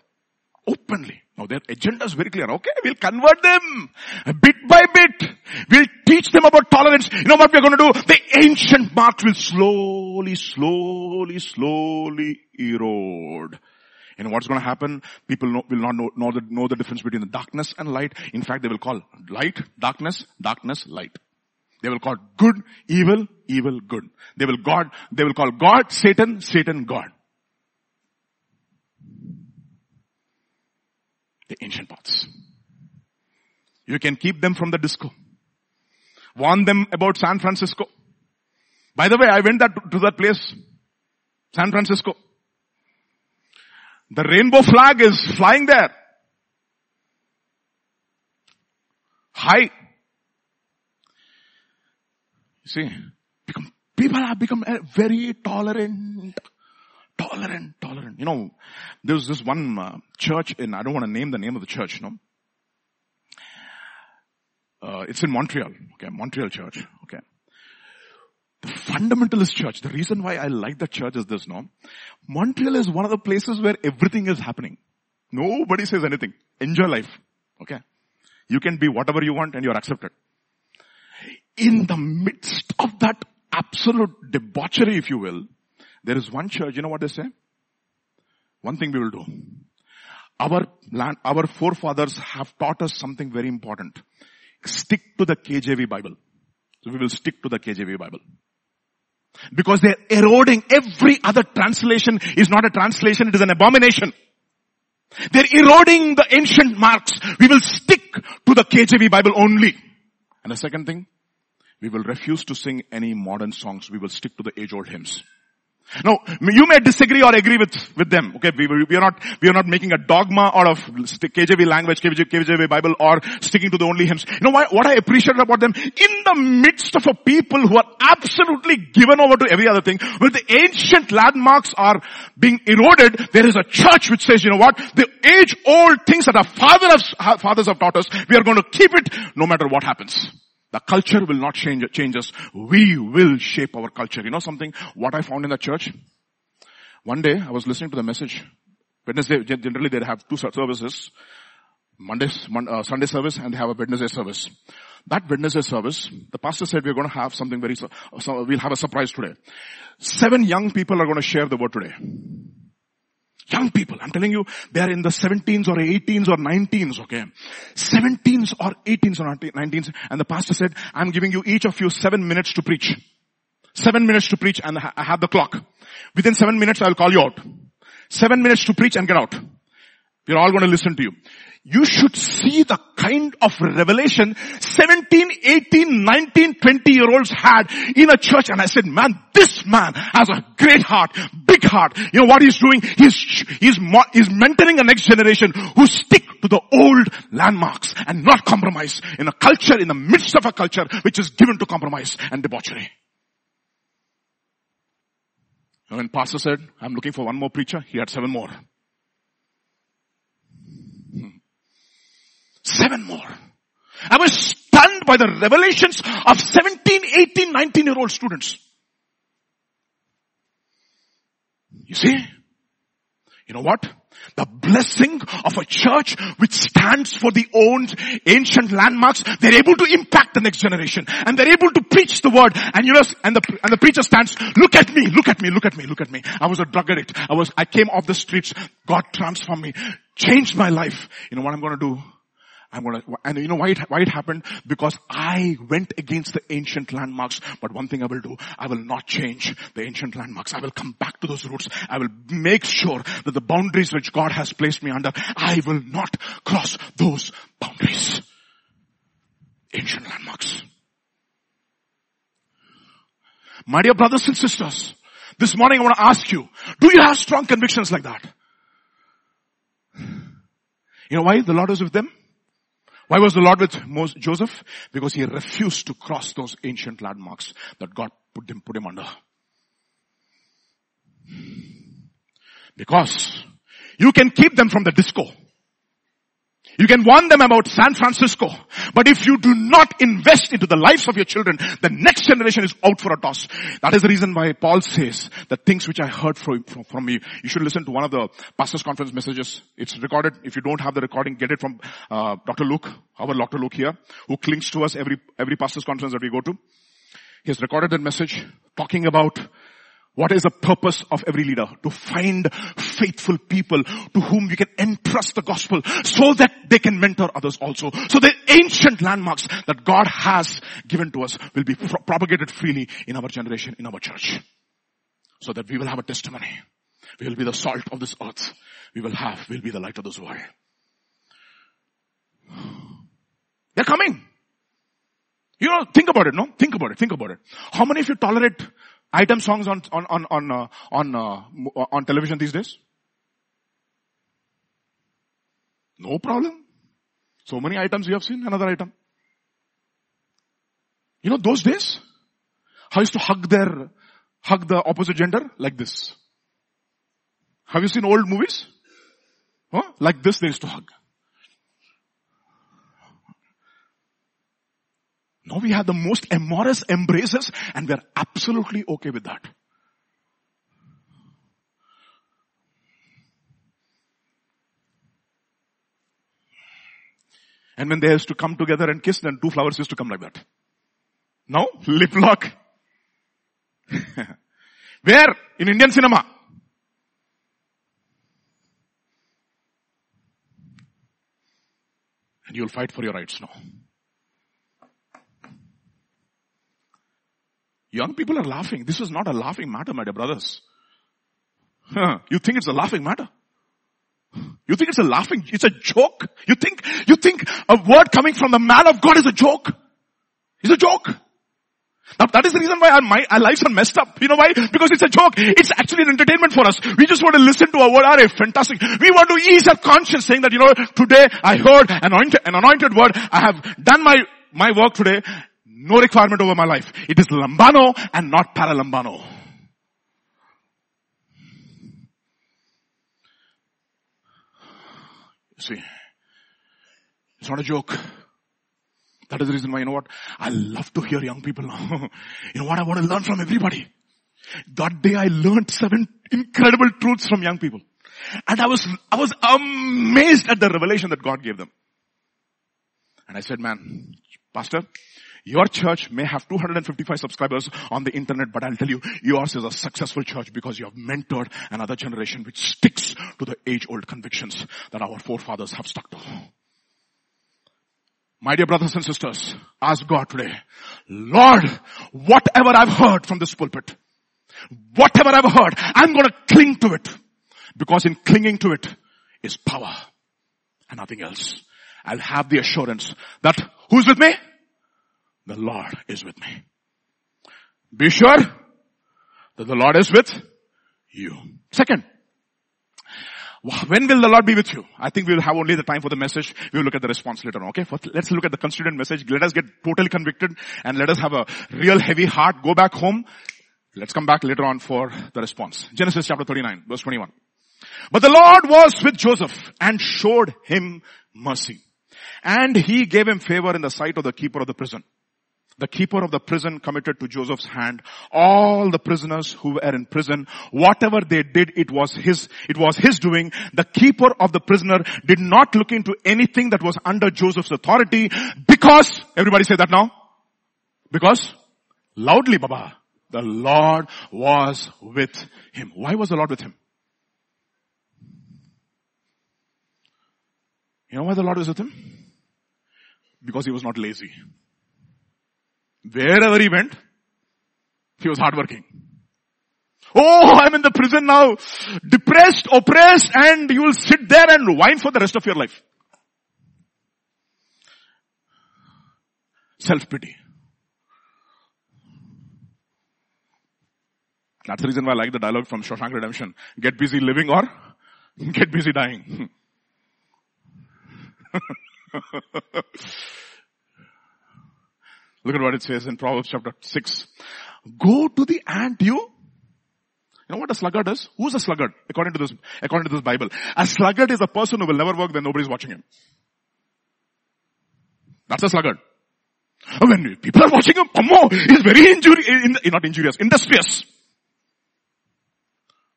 Openly. Now their agenda is very clear. Okay, we'll convert them. Bit by bit. We'll teach them about tolerance. You know what we're going to do? The ancient marks will slowly, slowly, slowly erode. And what's going to happen? People know, will not know, know, the, know the difference between the darkness and light. In fact, they will call light, darkness, darkness, light. They will call good, evil, evil, good. They will God, they will call God, Satan, Satan, God. The ancient paths. You can keep them from the disco. Warn them about San Francisco. By the way, I went that, to that place, San Francisco. The rainbow flag is flying there. High. See, become, people have become eh, very tolerant, tolerant, tolerant. You know, there's this one uh, church in, I don't want to name the name of the church, know. Uh, it's in Montreal, okay, Montreal church, okay. The fundamentalist church, the reason why I like the church is this, no? Montreal is one of the places where everything is happening. Nobody says anything. Enjoy life, okay? You can be whatever you want and you're accepted in the midst of that absolute debauchery, if you will, there is one church, you know what they say? One thing we will do. Our land, our forefathers have taught us something very important. Stick to the KJV Bible. So we will stick to the KJV Bible. Because they're eroding every other translation is not a translation, it is an abomination. They're eroding the ancient marks. We will stick to the KJV Bible only. And the second thing, we will refuse to sing any modern songs. We will stick to the age old hymns. No, you may disagree or agree with, with them. Okay, we, we are not, we are not making a dogma out of KJV language, KJV, KJV Bible or sticking to the only hymns. You know what, what I appreciate about them? In the midst of a people who are absolutely given over to every other thing, where the ancient landmarks are being eroded, there is a church which says, you know what, the age old things that our fathers, fathers have taught us, we are going to keep it no matter what happens. The culture will not change, change us. We will shape our culture. You know something? What I found in the church? One day I was listening to the message. Wednesday, generally they have two services. Monday, uh, Sunday service and they have a Wednesday service. That Wednesday service, the pastor said we're going to have something very, so we'll have a surprise today. Seven young people are going to share the word today. Young people, I'm telling you, they are in the 17s or 18s or 19s, okay? 17s or 18s or 19s. And the pastor said, I'm giving you each of you seven minutes to preach. Seven minutes to preach and I have the clock. Within seven minutes I'll call you out. Seven minutes to preach and get out. We're all going to listen to you. You should see the kind of revelation 17, 18, 19, 20 year olds had in a church. And I said, man, this man has a great heart, big heart. You know what he's doing? He's, he's, he's mentoring a next generation who stick to the old landmarks and not compromise in a culture, in the midst of a culture which is given to compromise and debauchery. When pastor said, I'm looking for one more preacher, he had seven more. Seven more. I was stunned by the revelations of 17, 18, 19 year old students. You see? You know what? The blessing of a church which stands for the old ancient landmarks, they're able to impact the next generation and they're able to preach the word and you know, and the, and the preacher stands, look at me, look at me, look at me, look at me. I was a drug addict. I was, I came off the streets. God transformed me, changed my life. You know what I'm going to do? I'm gonna, and you know why it, why it happened? Because I went against the ancient landmarks. But one thing I will do, I will not change the ancient landmarks. I will come back to those roots. I will make sure that the boundaries which God has placed me under, I will not cross those boundaries. Ancient landmarks. My dear brothers and sisters, this morning I want to ask you, do you have strong convictions like that? You know why the Lord was with them? Why was the Lord with Joseph? Because he refused to cross those ancient landmarks that God put him, put him under. Because you can keep them from the disco. You can warn them about San Francisco, but if you do not invest into the lives of your children, the next generation is out for a toss. That is the reason why Paul says the things which I heard from, from, me. You should listen to one of the pastors conference messages. It's recorded. If you don't have the recording, get it from uh, Dr. Luke, our Dr. Luke here, who clings to us every every pastors conference that we go to. He has recorded that message talking about what is the purpose of every leader? To find faithful people to whom we can entrust the gospel so that they can mentor others also. So the ancient landmarks that God has given to us will be pro- propagated freely in our generation, in our church. So that we will have a testimony. We will be the salt of this earth. We will have, we'll be the light of this world. [sighs] They're coming. You know, think about it, no? Think about it, think about it. How many of you tolerate item songs on on on on uh, on uh, on television these days? No problem. So many items you have seen. Another item. You know those days, how used to hug their hug the opposite gender like this. Have you seen old movies? Huh? Like this they used to hug. Now we have the most amorous embraces and we're absolutely okay with that. And when they used to come together and kiss, then two flowers used to come like that. Now, lip lock. [laughs] Where? In Indian cinema. And you'll fight for your rights now. Young people are laughing. This is not a laughing matter, my dear brothers. You think it's a laughing matter? You think it's a laughing, it's a joke? You think, you think a word coming from the man of God is a joke? It's a joke. Now that is the reason why our, my, our lives are messed up. You know why? Because it's a joke. It's actually an entertainment for us. We just want to listen to a word. Are fantastic. We want to ease our conscience saying that, you know, today I heard an anointed, an anointed word. I have done my, my work today no requirement over my life. It is lambano and not paralambano. See, it's not a joke. That is the reason why, you know what? I love to hear young people now. [laughs] you know what? I want to learn from everybody. That day I learned seven incredible truths from young people. And I was, I was amazed at the revelation that God gave them. And I said, man, pastor, your church may have 255 subscribers on the internet, but I'll tell you, yours is a successful church because you have mentored another generation which sticks to the age-old convictions that our forefathers have stuck to. My dear brothers and sisters, ask God today, Lord, whatever I've heard from this pulpit, whatever I've heard, I'm to cling to it because in clinging to it is power. and nothing else. I'll have the assurance that who's with me? The Lord is with me. Be sure that the Lord is with you. Second, when will the Lord be with you? I think we will have only the time for the message. We will look at the response later on. Okay, First, let's look at the constituent message. Let us get totally convicted and let us have a real heavy heart. Go back home. Let's come back later on for the response. Genesis chapter 39, verse 21. But the Lord was with Joseph and showed him mercy. And he gave him favor in the sight of the keeper of the prison the keeper of the prison committed to Joseph's hand all the prisoners who were in prison. Whatever they did, it was his, it was his doing. The keeper of the prisoner did not look into anything that was under Joseph's authority because, everybody say that now? Because, loudly Baba, the Lord was with him. Why was the Lord with him? You know why the Lord was with him? Because he was not lazy. Wherever he went, he was hardworking. Oh, I'm in the prison now, depressed, oppressed, and you will sit there and whine for the rest of your life. Self-pity. That's the reason why I like the dialogue from Shawshank Redemption. Get busy living or [laughs] get busy dying. [laughs] Look at what it says in Proverbs chapter 6. Go to the ant you. You know what a sluggard is? Who's a sluggard? According to this, according to this Bible. A sluggard is a person who will never work when nobody's watching him. That's a sluggard. When people are watching him, Ammo is very injurious, in, not injurious, industrious.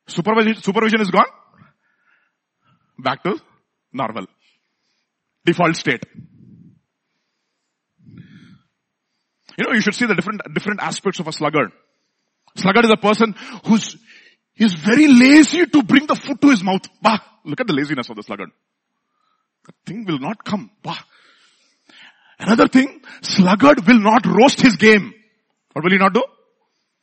Supervision, supervision is gone. Back to normal. Default state. You know, you should see the different, different aspects of a sluggard. Sluggard is a person who's, he's very lazy to bring the food to his mouth. Bah, look at the laziness of the sluggard. The thing will not come. Bah. Another thing, sluggard will not roast his game. What will he not do?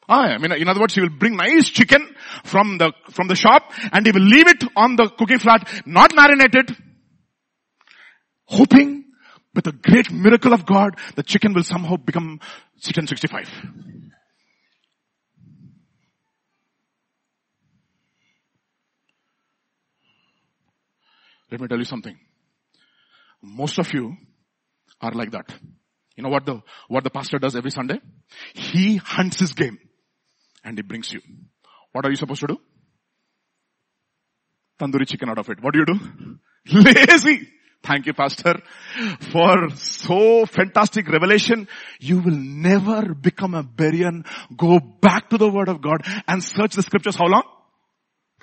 Ah, I mean, in other words, he will bring nice chicken from the, from the shop and he will leave it on the cooking flat, not marinated, hoping with the great miracle of God, the chicken will somehow become chicken 65. Let me tell you something. Most of you are like that. You know what the, what the pastor does every Sunday? He hunts his game and he brings you. What are you supposed to do? Tandoori chicken out of it. What do you do? [laughs] Lazy. Thank you, Pastor, for so fantastic revelation. You will never become a Berean. Go back to the Word of God and search the scriptures. How long?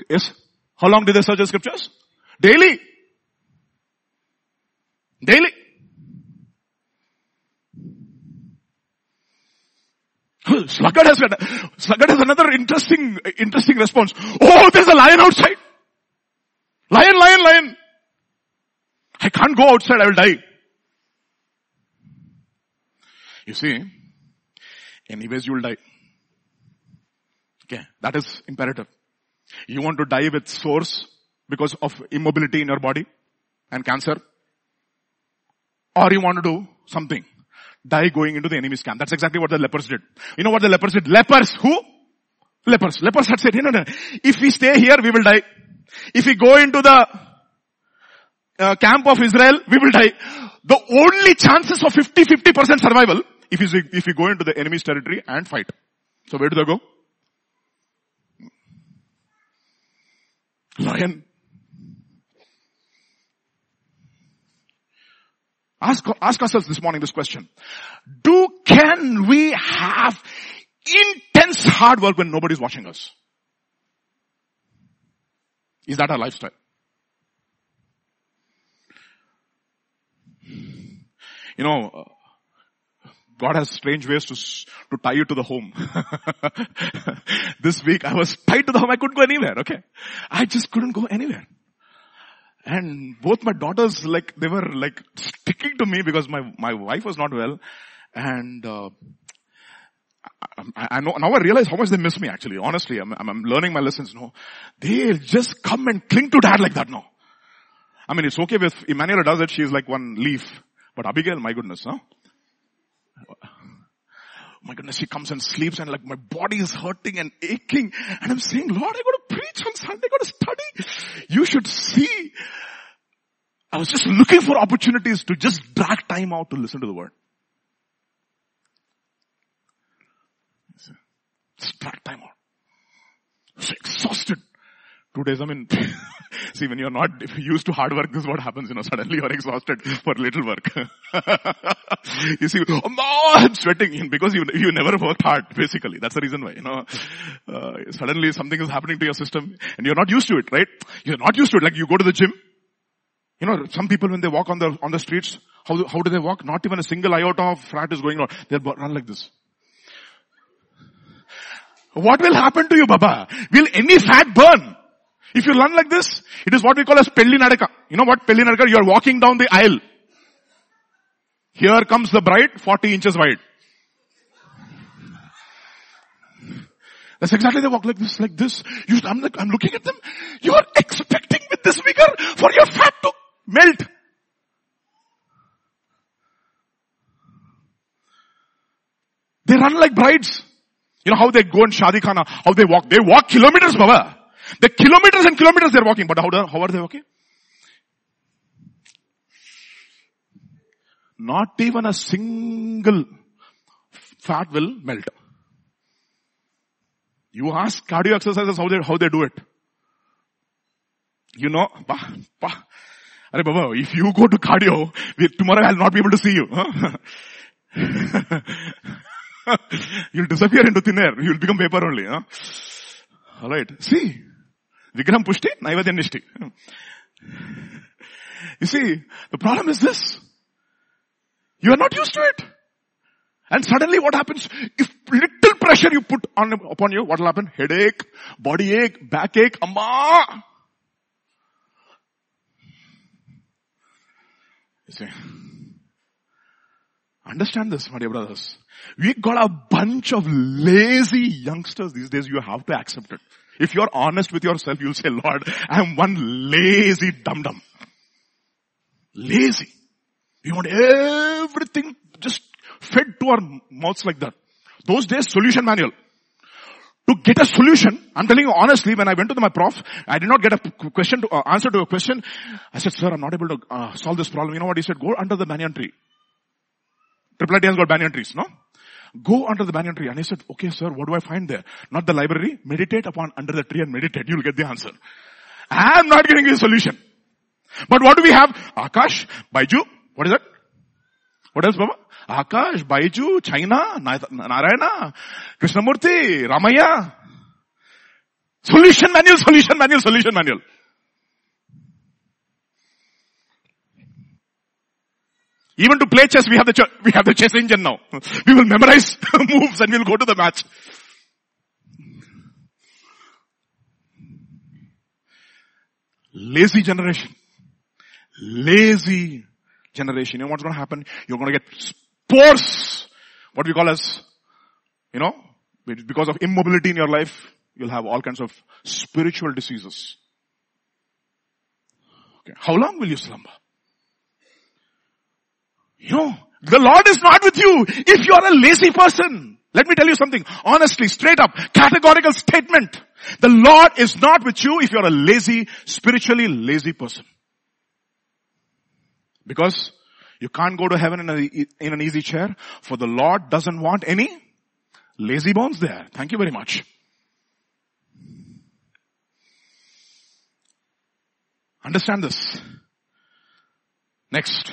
Yes. How long did they search the scriptures? Daily. Daily. Sluggard has, Sluggard has another interesting, interesting response. Oh, there's a lion outside. Lion, lion, lion. I can't go outside, I will die. You see, anyways you will die. Okay, that is imperative. You want to die with sores because of immobility in your body and cancer? Or you want to do something. Die going into the enemy's camp. That's exactly what the lepers did. You know what the lepers did? Lepers, who? Lepers. Lepers had said, no, no, no. If we stay here, we will die. If we go into the uh, camp of Israel, we will die. The only chances of 50-50% survival if you, if you go into the enemy's territory and fight. So where do they go? Lion. Ask, ask ourselves this morning this question. Do, can we have intense hard work when nobody's watching us? Is that our lifestyle? You know, uh, God has strange ways to, to tie you to the home. [laughs] this week I was tied to the home. I couldn't go anywhere. Okay. I just couldn't go anywhere. And both my daughters, like, they were like sticking to me because my, my wife was not well. And, uh, I, I, know, now I realize how much they miss me actually. Honestly, I'm, I'm, I'm learning my lessons now. They just come and cling to dad like that now. I mean, it's okay if Emmanuel does it, she's like one leaf. But Abigail, my goodness, huh? my goodness, she comes and sleeps and like my body is hurting and aching. And I'm saying, Lord, I got to preach on Sunday, I got to study. You should see. I was just looking for opportunities to just drag time out to listen to the word. Just drag time out. I was exhausted. Two days, I mean, see when you're not used to hard work, this is what happens, you know, suddenly you're exhausted for little work. [laughs] you see, oh no, I'm sweating because you, you never worked hard, basically. That's the reason why, you know. Uh, suddenly something is happening to your system and you're not used to it, right? You're not used to it. Like you go to the gym, you know, some people when they walk on the, on the streets, how, how do they walk? Not even a single iota of fat is going on. They'll run like this. What will happen to you, Baba? Will any fat burn? If you run like this, it is what we call as pelli. You know what pelli? You are walking down the aisle. Here comes the bride, 40 inches wide. That's exactly they walk like this, like this. You, I'm, like, I'm looking at them. You are expecting with this figure for your fat to melt. They run like brides. You know how they go in Shadi Khana, how they walk. They walk kilometers, Baba. The kilometers and kilometers they're walking, but how, do, how are they walking? Not even a single fat will melt. You ask cardio exercises how they, how they do it. You know, bah, bah. Baba, if you go to cardio, tomorrow I'll not be able to see you. Huh? [laughs] You'll disappear into thin air. You'll become vapor only. Huh? Alright. See, Vigram Pushti, Naivedya. You see, the problem is this. You are not used to it. And suddenly what happens? If little pressure you put on, upon you, what will happen? Headache, body ache, backache, amma. You see. Understand this, my dear brothers. We got a bunch of lazy youngsters these days. You have to accept it. If you're honest with yourself, you'll say, Lord, I'm one lazy dum-dum. Lazy. We want everything just fed to our mouths like that. Those days, solution manual. To get a solution, I'm telling you honestly, when I went to my prof, I did not get a question to, uh, answer to a question. I said, sir, I'm not able to uh, solve this problem. You know what he said? Go under the banyan tree. Triple has got banyan trees, no? Go under the banyan tree. And he said, okay sir, what do I find there? Not the library. Meditate upon under the tree and meditate. You'll get the answer. I'm not getting a solution. But what do we have? Akash, Byju, what is that? What else, Baba? Akash, Byju, China, Narayana, Krishnamurti, Ramaya. Solution manual, solution manual, solution manual. Even to play chess, we have the, ch- we have the chess engine now. [laughs] We will memorize [laughs] moves and we'll go to the match. Lazy generation. Lazy generation. You know what's going to happen? You're going to get spores. What we call as, you know, because of immobility in your life, you'll have all kinds of spiritual diseases. Okay. How long will you slumber? You know, the Lord is not with you if you are a lazy person. Let me tell you something. Honestly, straight up, categorical statement. The Lord is not with you if you're a lazy, spiritually lazy person. Because you can't go to heaven in, a, in an easy chair, for the Lord doesn't want any lazy bones there. Thank you very much. Understand this. Next.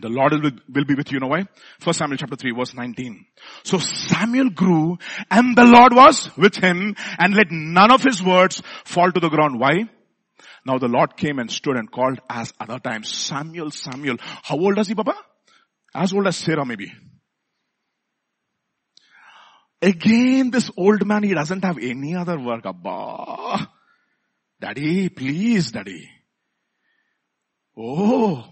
The Lord will be with you, you know why? First Samuel chapter 3 verse 19. So Samuel grew and the Lord was with him and let none of his words fall to the ground. Why? Now the Lord came and stood and called as other times, Samuel, Samuel. How old is he, Baba? As old as Sarah maybe. Again, this old man, he doesn't have any other work. Abba. Daddy, please, daddy. Oh,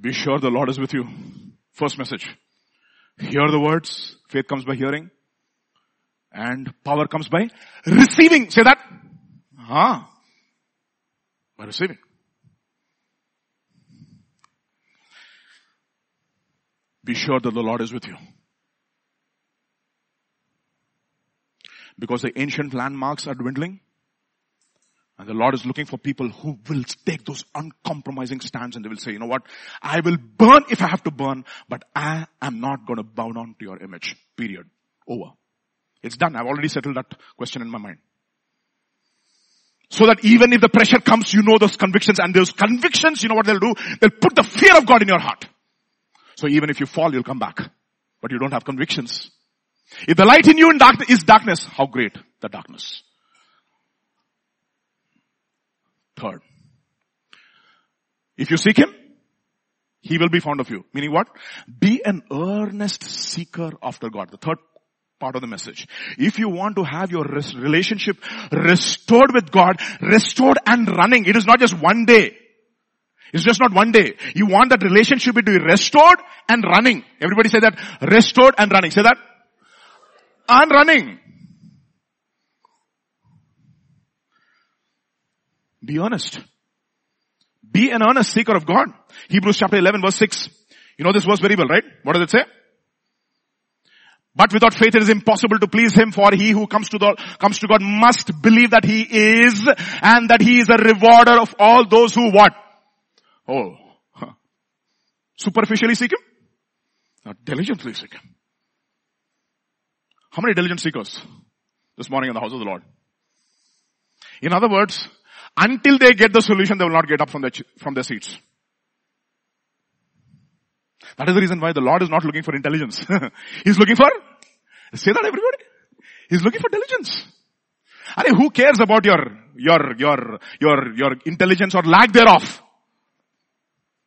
Be sure the Lord is with you. First message. Hear the words. Faith comes by hearing. And power comes by receiving. Say that. Ah. By receiving. Be sure that the Lord is with you. Because the ancient landmarks are dwindling. And the Lord is looking for people who will take those uncompromising stands and they will say, you know what? I will burn if I have to burn, but I am not going to bow down to your image. Period. Over. It's done. I've already settled that question in my mind. So that even if the pressure comes, you know those convictions and those convictions, you know what they'll do? They'll put the fear of God in your heart. So even if you fall, you'll come back. But you don't have convictions. If the light in you in dark, is darkness, how great the darkness. Third, if you seek Him, He will be found of you. Meaning what? Be an earnest seeker after God. The third part of the message. If you want to have your relationship restored with God, restored and running, it is not just one day. It's just not one day. You want that relationship to be restored and running. Everybody say that. Restored and running. Say that. And running. Be honest. Be an earnest seeker of God. Hebrews chapter 11 verse 6. You know this verse very well, right? What does it say? But without faith it is impossible to please Him for he who comes to the, comes to God must believe that He is and that He is a rewarder of all those who what? Oh. Huh. [laughs] Superficially seek Him? Not diligently seek Him. How many diligent seekers this morning in the house of the Lord? In other words, until they get the solution, they will not get up from their, from their seats. That is the reason why the Lord is not looking for intelligence. [laughs] He's looking for, say that everybody. He's looking for diligence. I mean, who cares about your, your, your, your, your intelligence or lack thereof?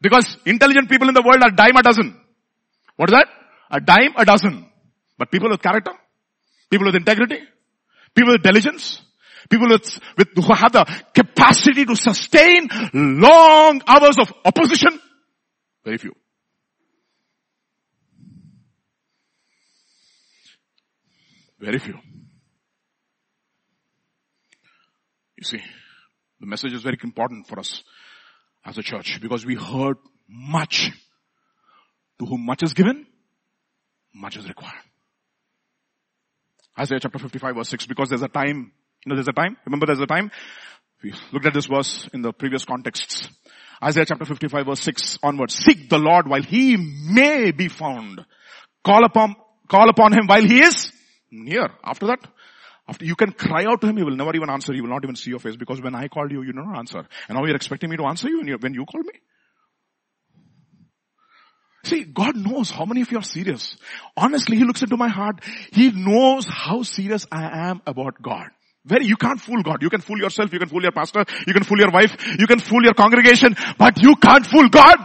Because intelligent people in the world are dime a dozen. What is that? A dime a dozen. But people with character, people with integrity, people with diligence, People with, with, who have the capacity to sustain long hours of opposition, very few. Very few. You see, the message is very important for us as a church because we heard much. To whom much is given, much is required. Isaiah chapter 55 verse 6 because there's a time you know, there's a time. Remember there's a time? We looked at this verse in the previous contexts. Isaiah chapter 55 verse 6 onwards. Seek the Lord while he may be found. Call upon, call upon him while he is near. After that, after you can cry out to him, he will never even answer. He will not even see your face because when I called you, you did not answer. And now you're expecting me to answer you when you, when you me? See, God knows how many of you are serious. Honestly, He looks into my heart. He knows how serious I am about God. Very, you can't fool God. You can fool yourself, you can fool your pastor, you can fool your wife, you can fool your congregation, but you can't fool God.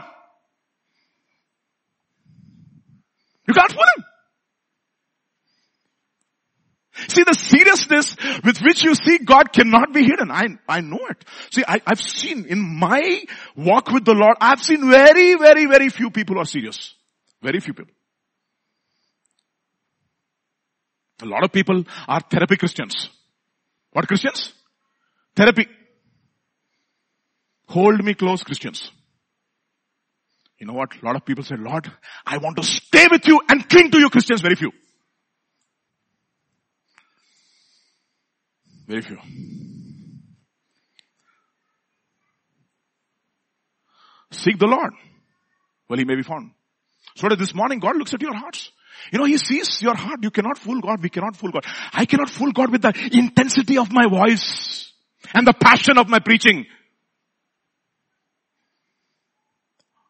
You can't fool Him. See, the seriousness with which you see God cannot be hidden. I, I know it. See, I, I've seen in my walk with the Lord, I've seen very, very, very few people are serious. Very few people. A lot of people are therapy Christians. What Christians? Therapy. Hold me close Christians. You know what? A lot of people say, Lord, I want to stay with you and cling to you Christians. Very few. Very few. Seek the Lord. Well, he may be found. So that this morning God looks at your hearts. You know, He sees your heart. You cannot fool God. We cannot fool God. I cannot fool God with the intensity of my voice and the passion of my preaching.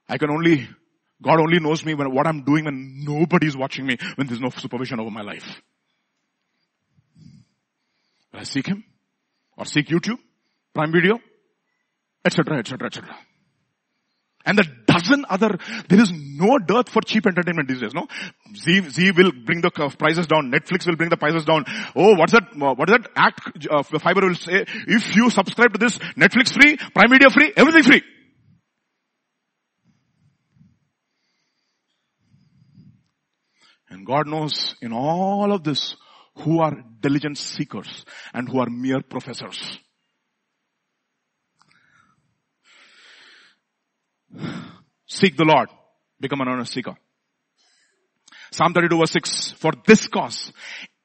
I can only, God only knows me when what I'm doing when nobody's watching me, when there's no supervision over my life. When I seek Him, or seek YouTube, Prime Video, etc., etc., etc. And the dozen other, there is no dearth for cheap entertainment these days, no? Z, Z will bring the prices down. Netflix will bring the prices down. Oh, what's that, what is that act, uh, fiber will say, if you subscribe to this, Netflix free, Prime Video free, everything free. And God knows in all of this who are diligent seekers and who are mere professors. Seek the Lord. Become an earnest seeker. Psalm 32 verse 6. For this cause,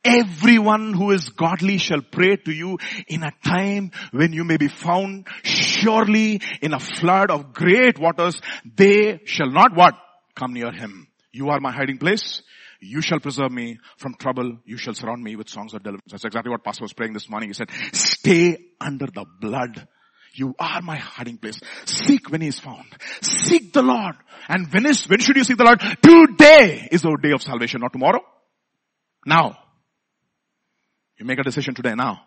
everyone who is godly shall pray to you in a time when you may be found. Surely in a flood of great waters, they shall not what? Come near him. You are my hiding place. You shall preserve me from trouble. You shall surround me with songs of deliverance. That's exactly what Pastor was praying this morning. He said, stay under the blood you are my hiding place. Seek when he is found. Seek the Lord. And when is, when should you seek the Lord? Today is the day of salvation, not tomorrow. Now. You make a decision today now.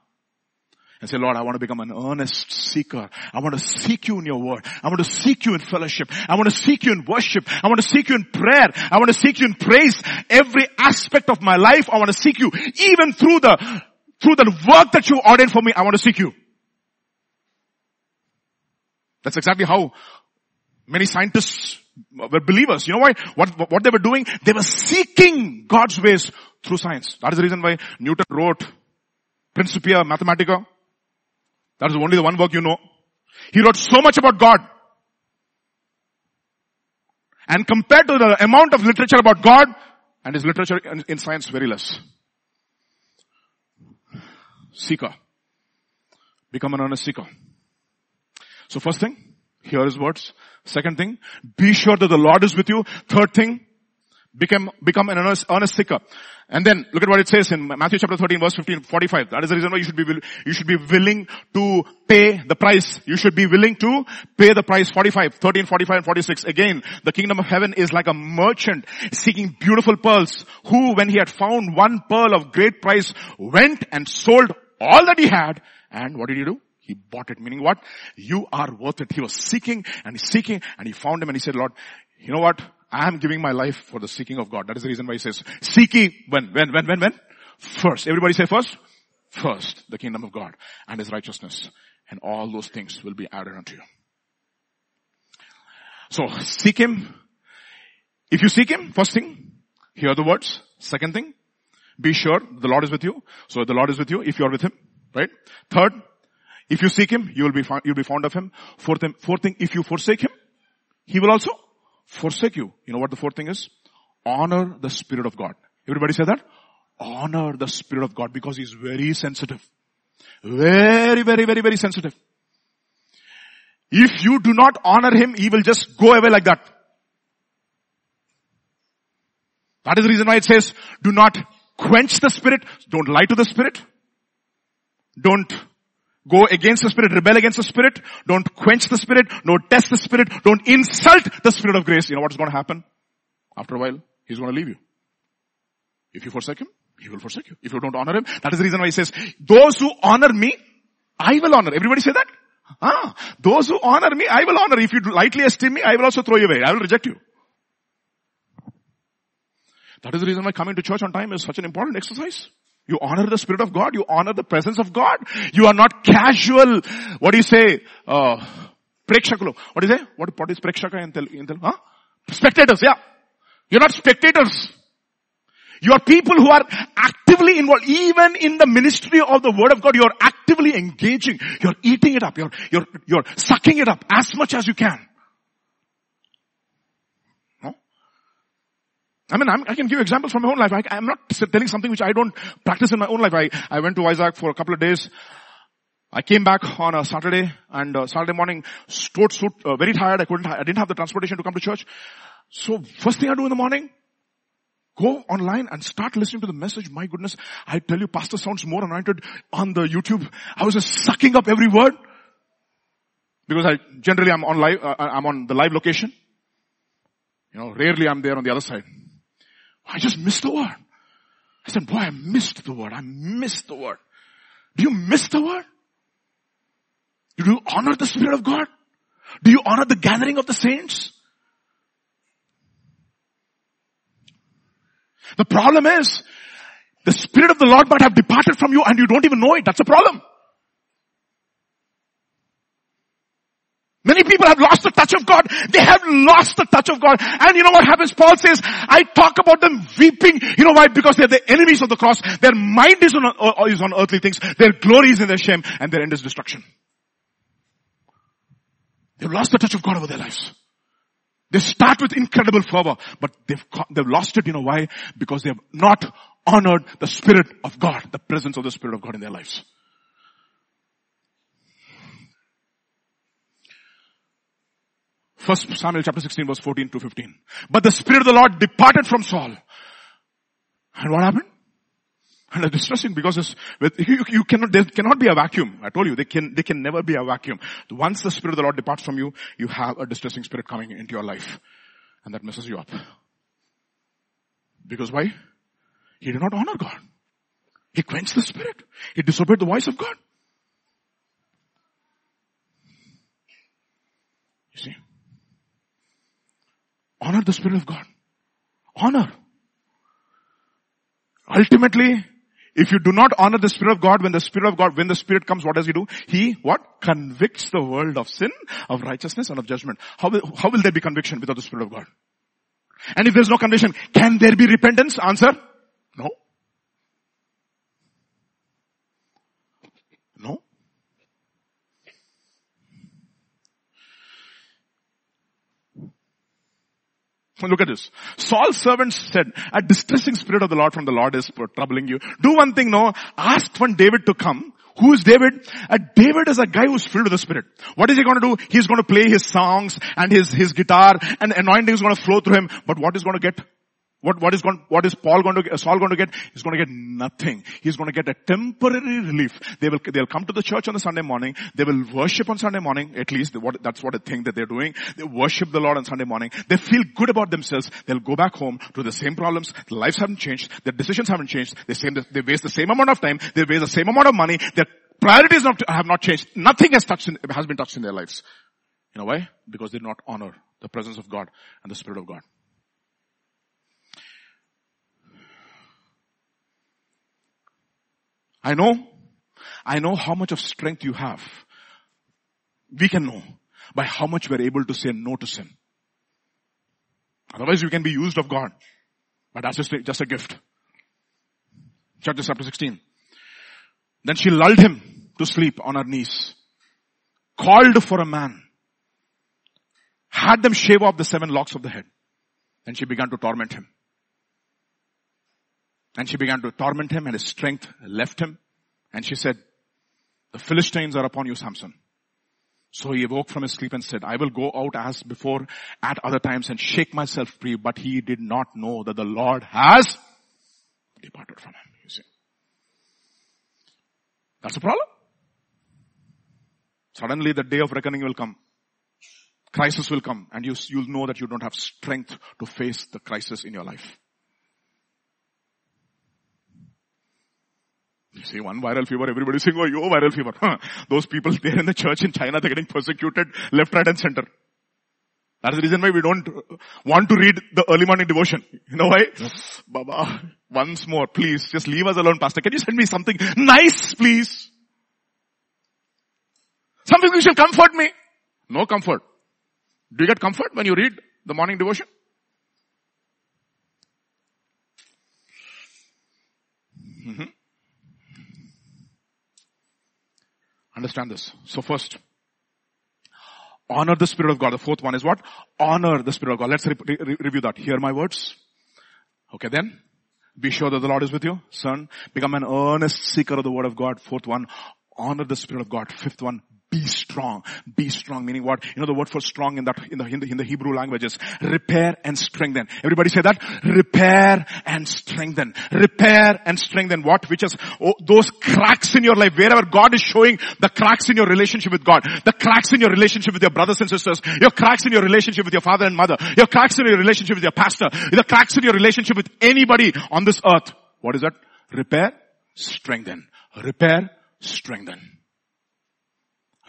And say, Lord, I want to become an earnest seeker. I want to seek you in your word. I want to seek you in fellowship. I want to seek you in worship. I want to seek you in prayer. I want to seek you in praise. Every aspect of my life, I want to seek you. Even through the, through the work that you ordained for me, I want to seek you. That's exactly how many scientists were believers. You know why? What, what they were doing? They were seeking God's ways through science. That is the reason why Newton wrote Principia Mathematica. That is only the one work you know. He wrote so much about God. And compared to the amount of literature about God and his literature in, in science, very less. Seeker. Become an earnest seeker. So first thing, hear his words. Second thing, be sure that the Lord is with you. Third thing, become, become an earnest, earnest seeker. And then look at what it says in Matthew chapter 13 verse 15, 45. That is the reason why you should be, you should be willing to pay the price. You should be willing to pay the price 45, 13, 45 and 46. Again, the kingdom of heaven is like a merchant seeking beautiful pearls who when he had found one pearl of great price went and sold all that he had and what did he do? He bought it, meaning what? You are worth it. He was seeking and seeking and he found him and he said, Lord, you know what? I am giving my life for the seeking of God. That is the reason why he says, seek seeking when, when, when, when, when? First. Everybody say first? First, the kingdom of God and his righteousness. And all those things will be added unto you. So seek him. If you seek him, first thing, hear the words. Second thing, be sure the Lord is with you. So the Lord is with you if you are with him, right? Third, if you seek him, you will be found, you'll be fond of him. Fourth, fourth thing, if you forsake him, he will also forsake you. You know what the fourth thing is? Honor the Spirit of God. Everybody say that? Honor the Spirit of God because he's very sensitive. Very, very, very, very sensitive. If you do not honor him, he will just go away like that. That is the reason why it says, do not quench the Spirit. Don't lie to the Spirit. Don't go against the Spirit, rebel against the Spirit. Don't quench the Spirit. Don't test the Spirit. Don't insult the Spirit of grace. You know what's going to happen? After a while, He's going to leave you. If you forsake Him, He will forsake you. If you don't honor Him, that is the reason why He says, those who honor me, I will honor. Everybody say that? Ah, those who honor me, I will honor. If you lightly esteem me, I will also throw you away. I will reject you. That is the reason why coming to church on time is such an important exercise. You honor the Spirit of God. You honor the presence of God. You are not casual. What do you say? Uh. What do you say? What, what is prekshaka in Telugu? In Huh? Spectators, yeah. You're not spectators. You are people who are actively involved. Even in the ministry of the Word of God, you're actively engaging. You're eating it up. You're, you're, you're sucking it up as much as you can. I mean, I'm, i can give you examples from my own life. I, am not telling something which I don't practice in my own life. I, I went to Isaac for a couple of days. I came back on a Saturday and uh, Saturday morning, stored suit, uh, very tired. I couldn't, I didn't have the transportation to come to church. So first thing I do in the morning, go online and start listening to the message. My goodness, I tell you, pastor sounds more anointed on the YouTube. I was just sucking up every word because I generally I'm on live, uh, I'm on the live location. You know, rarely I'm there on the other side. I just missed the word. I said, boy, I missed the word. I missed the word. Do you miss the word? Do you honor the Spirit of God? Do you honor the gathering of the saints? The problem is, the Spirit of the Lord might have departed from you and you don't even know it. That's a problem. Many people have lost the touch of God. They have lost the touch of God. And you know what happens? Paul says, I talk about them weeping. You know why? Because they're the enemies of the cross. Their mind is on, uh, is on earthly things. Their glory is in their shame and their end is destruction. They've lost the touch of God over their lives. They start with incredible fervor, but they've, they've lost it, you know why? Because they have not honored the Spirit of God, the presence of the Spirit of God in their lives. First Samuel chapter 16 verse 14 to 15. But the Spirit of the Lord departed from Saul. And what happened? And it's distressing because you, you, cannot, there cannot be a vacuum. I told you, they can, they can never be a vacuum. Once the Spirit of the Lord departs from you, you have a distressing spirit coming into your life. And that messes you up. Because why? He did not honor God. He quenched the Spirit. He disobeyed the voice of God. You see? Honor the Spirit of God. Honor. Ultimately, if you do not honor the Spirit of God, when the Spirit of God, when the Spirit comes, what does He do? He, what? Convicts the world of sin, of righteousness, and of judgment. How will, how will there be conviction without the Spirit of God? And if there's no conviction, can there be repentance? Answer? No. No. Look at this. Saul's servants said, a distressing spirit of the Lord from the Lord is troubling you. Do one thing no, ask when David to come. Who is David? Uh, David is a guy who's filled with the Spirit. What is he going to do? He's going to play his songs and his, his guitar and anointing is going to flow through him. But what is going to get? What, what is going, what is Paul going to get, Saul going to get? He's going to get nothing. He's going to get a temporary relief. They will, they'll come to the church on the Sunday morning. They will worship on Sunday morning. At least what, that's what I think that they're doing. They worship the Lord on Sunday morning. They feel good about themselves. They'll go back home to the same problems. Their lives haven't changed. Their decisions haven't changed. They, same, they waste the same amount of time. They waste the same amount of money. Their priorities have not changed. Nothing has touched in, has been touched in their lives. You know why? Because they did not honor the presence of God and the Spirit of God. I know, I know how much of strength you have. We can know by how much we're able to say no to sin. Otherwise you can be used of God. But that's just a, just a gift. Chapter chapter 16. Then she lulled him to sleep on her knees. Called for a man. Had them shave off the seven locks of the head. Then she began to torment him. And she began to torment him and his strength left him. And she said, the Philistines are upon you, Samson. So he awoke from his sleep and said, I will go out as before at other times and shake myself free. But he did not know that the Lord has departed from him. You see. That's the problem. Suddenly the day of reckoning will come. Crisis will come and you, you'll know that you don't have strength to face the crisis in your life. You see one viral fever, everybody saying, oh, yo, viral fever. Huh. [laughs] Those people there in the church in China, they're getting persecuted left, right and center. That's the reason why we don't want to read the early morning devotion. You know why? Yes. Baba, once more, please, just leave us alone, pastor. Can you send me something nice, please? Something which will comfort me. No comfort. Do you get comfort when you read the morning devotion? Mm-hmm. Understand this. So first, honor the Spirit of God. The fourth one is what? Honor the Spirit of God. Let's re- re- review that. Hear my words. Okay then. Be sure that the Lord is with you. Son, become an earnest seeker of the Word of God. Fourth one, honor the Spirit of God. Fifth one, be strong. Be strong, meaning what? You know the word for strong in that, in the, in the, in the Hebrew languages. Repair and strengthen. Everybody say that? Repair and strengthen. Repair and strengthen what? Which is oh, those cracks in your life, wherever God is showing the cracks in your relationship with God, the cracks in your relationship with your brothers and sisters, your cracks in your relationship with your father and mother, your cracks in your relationship with your pastor, the cracks in your relationship with anybody on this earth. What is that? Repair, strengthen. Repair, strengthen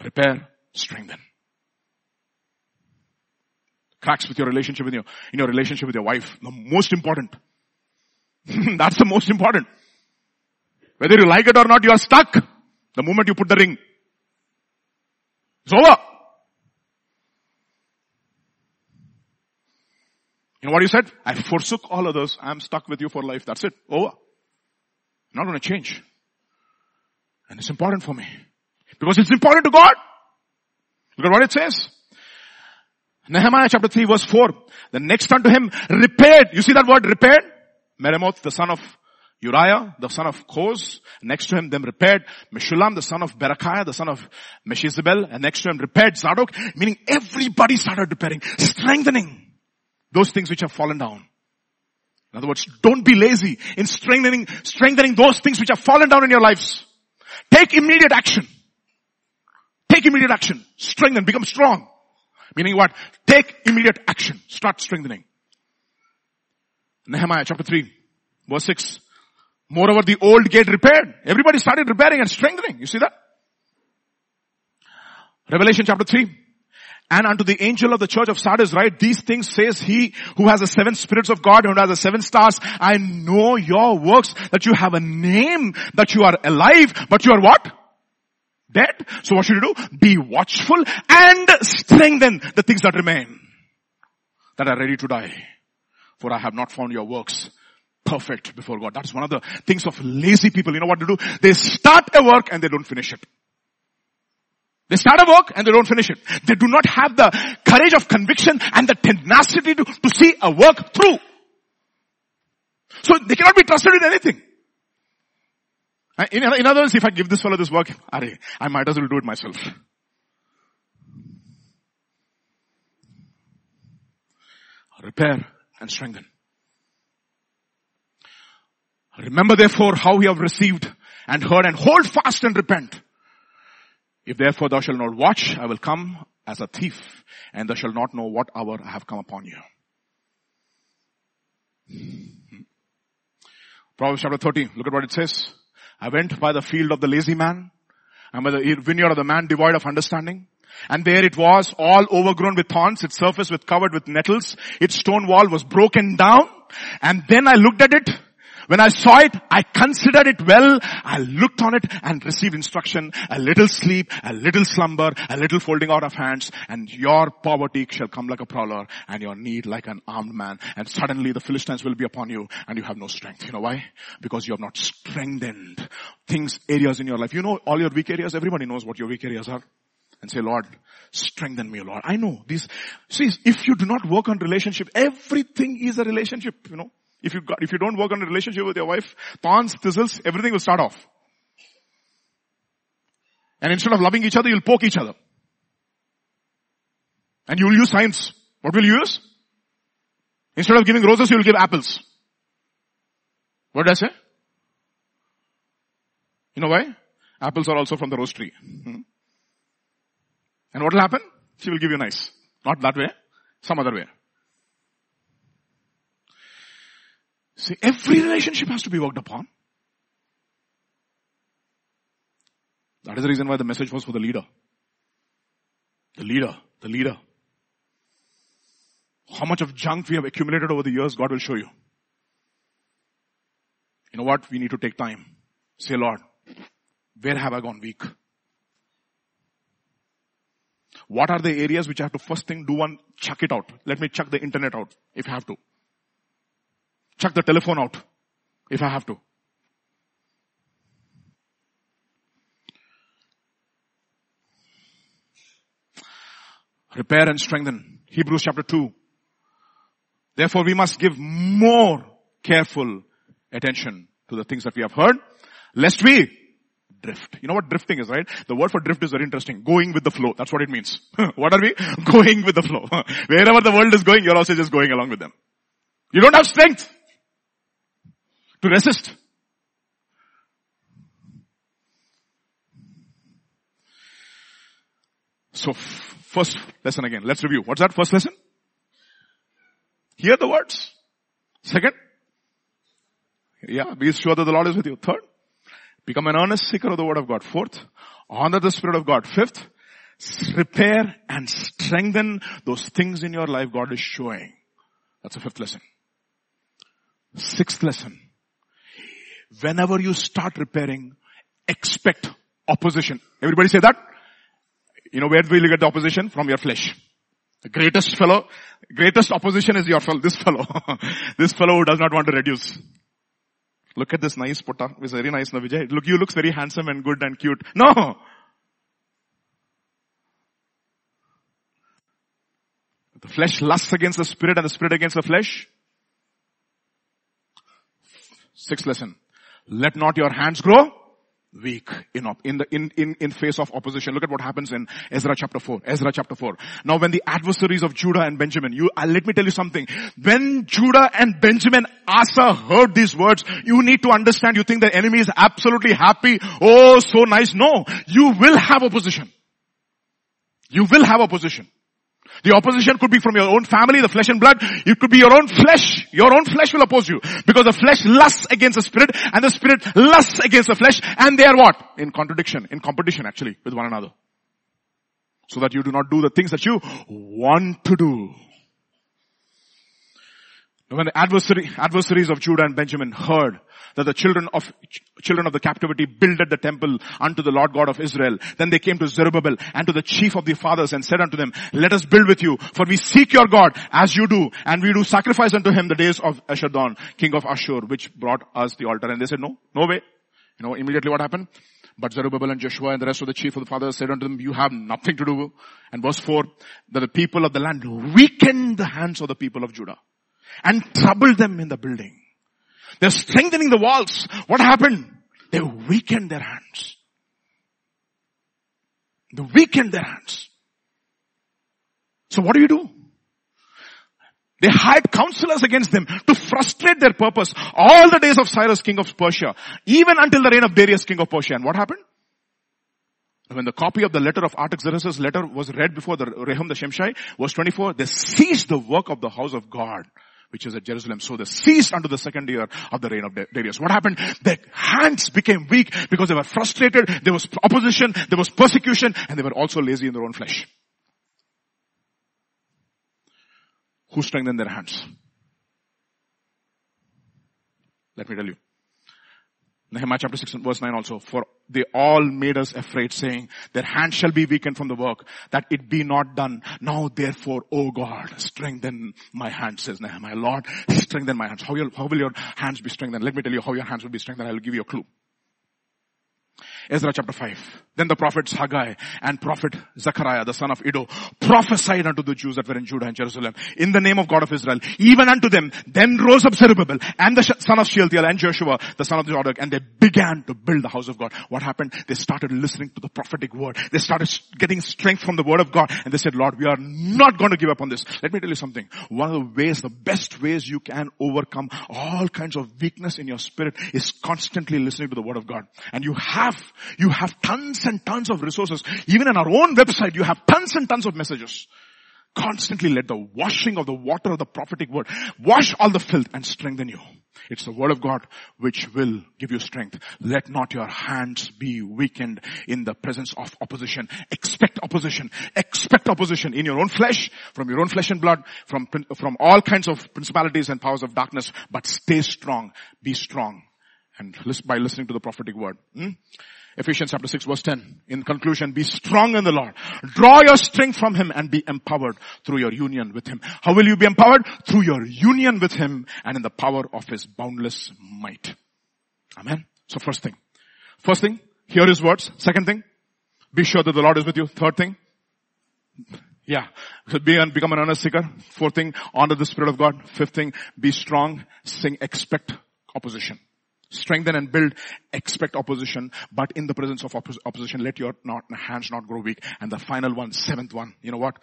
repair, strengthen. Cracks with your relationship with your, in your relationship with your wife. The most important. [laughs] That's the most important. Whether you like it or not, you are stuck the moment you put the ring. It's over. You know what you said? I forsook all others. I'm stuck with you for life. That's it. Over. Not going to change. And it's important for me. Because it's important to God. Look at what it says. Nehemiah chapter 3 verse 4. The next unto him repaired. You see that word repaired? Meremoth, the son of Uriah, the son of Koz, next to him, them repaired. Meshullam, the son of Berechiah, the son of Meshezabel, and next to him repaired Zadok, meaning everybody started repairing, strengthening those things which have fallen down. In other words, don't be lazy in strengthening, strengthening those things which have fallen down in your lives. Take immediate action. Take immediate action. Strengthen, become strong. Meaning what? Take immediate action. Start strengthening. Nehemiah chapter 3, verse 6. Moreover, the old gate repaired. Everybody started repairing and strengthening. You see that? Revelation chapter 3. And unto the angel of the church of Sardis write, these things says he who has the seven spirits of God and who has the seven stars. I know your works, that you have a name, that you are alive, but you are what? Dead. So what should you do? Be watchful and strengthen the things that remain, that are ready to die. For I have not found your works perfect before God. That's one of the things of lazy people. You know what to do? They start a work and they don't finish it. They start a work and they don't finish it. They do not have the courage of conviction and the tenacity to, to see a work through. So they cannot be trusted in anything. Uh, in, in other words, if I give this fellow this work, I might as well do it myself. Repair and strengthen. Remember therefore how we have received and heard and hold fast and repent. If therefore thou shalt not watch, I will come as a thief and thou shalt not know what hour I have come upon you. Hmm. Proverbs chapter 30, look at what it says. I went by the field of the lazy man and by the vineyard of the man devoid of understanding. And there it was, all overgrown with thorns, its surface was covered with nettles, its stone wall was broken down. And then I looked at it when I saw it, I considered it well. I looked on it and received instruction. A little sleep, a little slumber, a little folding out of hands, and your poverty shall come like a prowler, and your need like an armed man. And suddenly the Philistines will be upon you, and you have no strength. You know why? Because you have not strengthened things, areas in your life. You know all your weak areas. Everybody knows what your weak areas are and say, Lord, strengthen me, Lord. I know these, see, if you do not work on relationship, everything is a relationship, you know. If you got, if you don't work on a relationship with your wife, thorns, thistles, everything will start off. And instead of loving each other, you'll poke each other. And you'll use science. What will you use? Instead of giving roses, you'll give apples. What did I say? You know why? Apples are also from the rose tree. Hmm. And what will happen? She will give you nice. Not that way, some other way. See, every relationship has to be worked upon. That is the reason why the message was for the leader. The leader, the leader. How much of junk we have accumulated over the years, God will show you. You know what? We need to take time. Say, Lord, where have I gone weak? What are the areas which I have to first thing do one, chuck it out. Let me chuck the internet out if I have to chuck the telephone out if I have to. Repair and strengthen. Hebrews chapter 2. Therefore we must give more careful attention to the things that we have heard, lest we drift. You know what drifting is, right? The word for drift is very interesting. Going with the flow. That's what it means. [laughs] what are we? [laughs] Going with the flow. [laughs] Wherever the world is going, you're also just going along with them. You don't have strength to resist. So first lesson again. Let's review. What's that first lesson? Hear the words. Second. Yeah, be sure that the Lord is with you. Third. Become an earnest seeker of the word of God. Fourth. Honor the spirit of God. Fifth. Repair and strengthen those things in your life God is showing. That's the fifth lesson. Sixth lesson whenever you start repairing, expect opposition. Everybody say that? You know where will you get the opposition? From your flesh. The greatest fellow, greatest opposition is your fellow, [laughs] this fellow. this fellow who does not want to reduce. Look at this nice putta. It's very nice, no Vijay. Look, you looks very handsome and good and cute. No! The flesh lusts against the spirit and the spirit against the flesh. Sixth lesson. Let not your hands grow weak in, in the, in, in, in face of opposition. Look at what happens in Ezra chapter 4. Ezra chapter 4. Now when the adversaries of Judah and Benjamin, you, uh, let me tell you something. When Judah and Benjamin, Asa heard these words, you need to understand, you think the enemy is absolutely happy. Oh, so nice. No, you will have opposition. You will have opposition. The opposition could be from your own family, the flesh and blood. It could be your own flesh. Your own flesh will oppose you. Because the flesh lusts against the spirit and the spirit lusts against the flesh and they are what? In contradiction, in competition actually with one another. So that you do not do the things that you want to do. When the adversary, adversaries of Judah and Benjamin heard that the children of, children of the captivity builded the temple unto the Lord God of Israel. Then they came to Zerubbabel and to the chief of the fathers and said unto them, let us build with you, for we seek your God as you do, and we do sacrifice unto him the days of Esarhaddon, king of Ashur, which brought us the altar. And they said, no, no way. You know, immediately what happened? But Zerubbabel and Joshua and the rest of the chief of the fathers said unto them, you have nothing to do. And verse 4, that the people of the land weakened the hands of the people of Judah and troubled them in the building. They're strengthening the walls. What happened? They weakened their hands. They weakened their hands. So what do you do? They hired counselors against them to frustrate their purpose all the days of Cyrus, king of Persia, even until the reign of Darius, king of Persia. And what happened? When the copy of the letter of Artaxerxes' letter was read before the Rehum the Shimshai, verse 24, they seized the work of the house of God which is at Jerusalem. So they ceased unto the second year of the reign of Darius. What happened? Their hands became weak because they were frustrated, there was opposition, there was persecution, and they were also lazy in their own flesh. Who strengthened their hands? Let me tell you. Nehemiah chapter 6 verse 9 also. For they all made us afraid saying, their hand shall be weakened from the work, that it be not done. Now therefore, O God, strengthen my hands, says Nehemiah. Lord, strengthen my hands. How, how will your hands be strengthened? Let me tell you how your hands will be strengthened. I will give you a clue. Ezra chapter 5. Then the prophets Haggai and prophet Zechariah, the son of Iddo, prophesied unto the Jews that were in Judah and Jerusalem in the name of God of Israel. Even unto them, then rose up Zerubbabel and the son of Shealtiel and Joshua, the son of Joshua, and they began to build the house of God. What happened? They started listening to the prophetic word. They started getting strength from the word of God and they said, Lord, we are not going to give up on this. Let me tell you something. One of the ways, the best ways you can overcome all kinds of weakness in your spirit is constantly listening to the word of God. And you have you have tons and tons of resources. Even in our own website, you have tons and tons of messages. Constantly let the washing of the water of the prophetic word wash all the filth and strengthen you. It's the word of God which will give you strength. Let not your hands be weakened in the presence of opposition. Expect opposition. Expect opposition in your own flesh, from your own flesh and blood, from, from all kinds of principalities and powers of darkness, but stay strong. Be strong. And by listening to the prophetic word. Hmm? Ephesians chapter 6 verse 10. In conclusion, be strong in the Lord. Draw your strength from Him and be empowered through your union with Him. How will you be empowered? Through your union with Him and in the power of His boundless might. Amen. So first thing. First thing, hear His words. Second thing, be sure that the Lord is with you. Third thing, yeah. [laughs] Be and become an earnest seeker. Fourth thing, honor the Spirit of God. Fifth thing, be strong. Sing, expect opposition. Strengthen and build, expect opposition, but in the presence of oppos- opposition, let your not, hands not grow weak. And the final one, seventh one, you know what?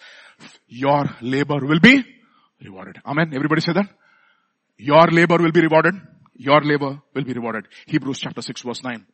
Your labor will be rewarded. Amen. Everybody say that? Your labor will be rewarded. Your labor will be rewarded. Hebrews chapter 6 verse 9.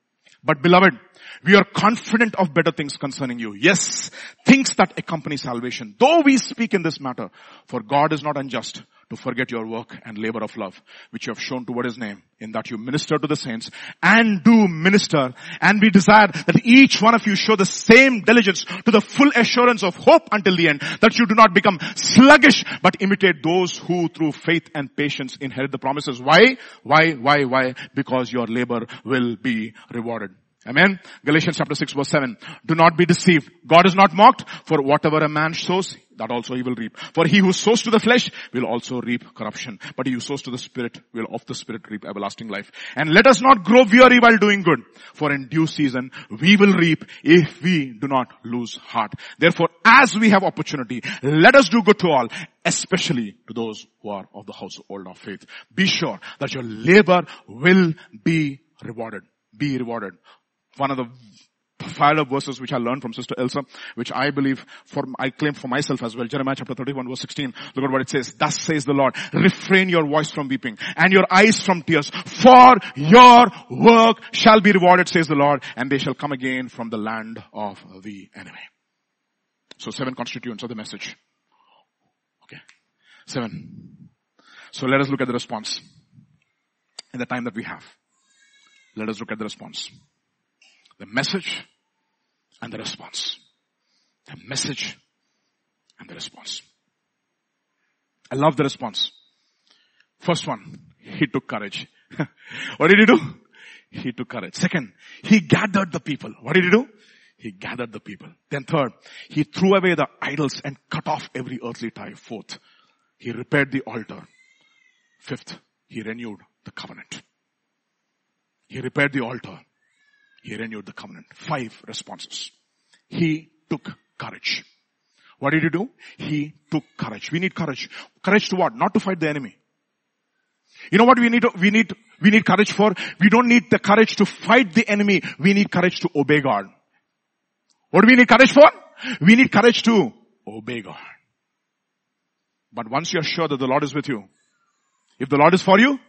But beloved, we are confident of better things concerning you. Yes, things that accompany salvation. Though we speak in this matter, for God is not unjust to forget your work and labor of love, which you have shown toward his name, in that you minister to the saints and do minister. And we desire that each one of you show the same diligence to the full assurance of hope until the end, that you do not become sluggish, but imitate those who through faith and patience inherit the promises. Why? Why? Why? Why? Because your labor will be rewarded. Amen. Galatians chapter 6 verse 7. Do not be deceived. God is not mocked for whatever a man sows, that also he will reap. For he who sows to the flesh will also reap corruption. But he who sows to the spirit will of the spirit reap everlasting life. And let us not grow weary while doing good. For in due season we will reap if we do not lose heart. Therefore as we have opportunity, let us do good to all, especially to those who are of the household of faith. Be sure that your labor will be rewarded. Be rewarded one of the up verses which I learned from Sister Elsa, which I believe for, I claim for myself as well. Jeremiah chapter 31 verse 16. Look at what it says. Thus says the Lord, refrain your voice from weeping and your eyes from tears, for your work shall be rewarded, says the Lord, and they shall come again from the land of the enemy. So seven constituents of the message. Okay. Seven. So let us look at the response in the time that we have. Let us look at the response the message and the response. The message and the response. I love the response. First one, he took courage. [laughs] what did he do? He took courage. Second, he gathered the people. What did he do? He gathered the people. Then third, he threw away the idols and cut off every earthly tie. Fourth, he repaired the altar. Fifth, he renewed the covenant. He repaired the altar. He renewed the covenant. Five responses. He took courage. What did he do? He took courage. We need courage. Courage to what? Not to fight the enemy. You know what we need, we need, we need courage for? We don't need the courage to fight the enemy. We need courage to obey God. What do we need courage for? We need courage to obey God. But once you're sure that the Lord is with you, if the Lord is for you,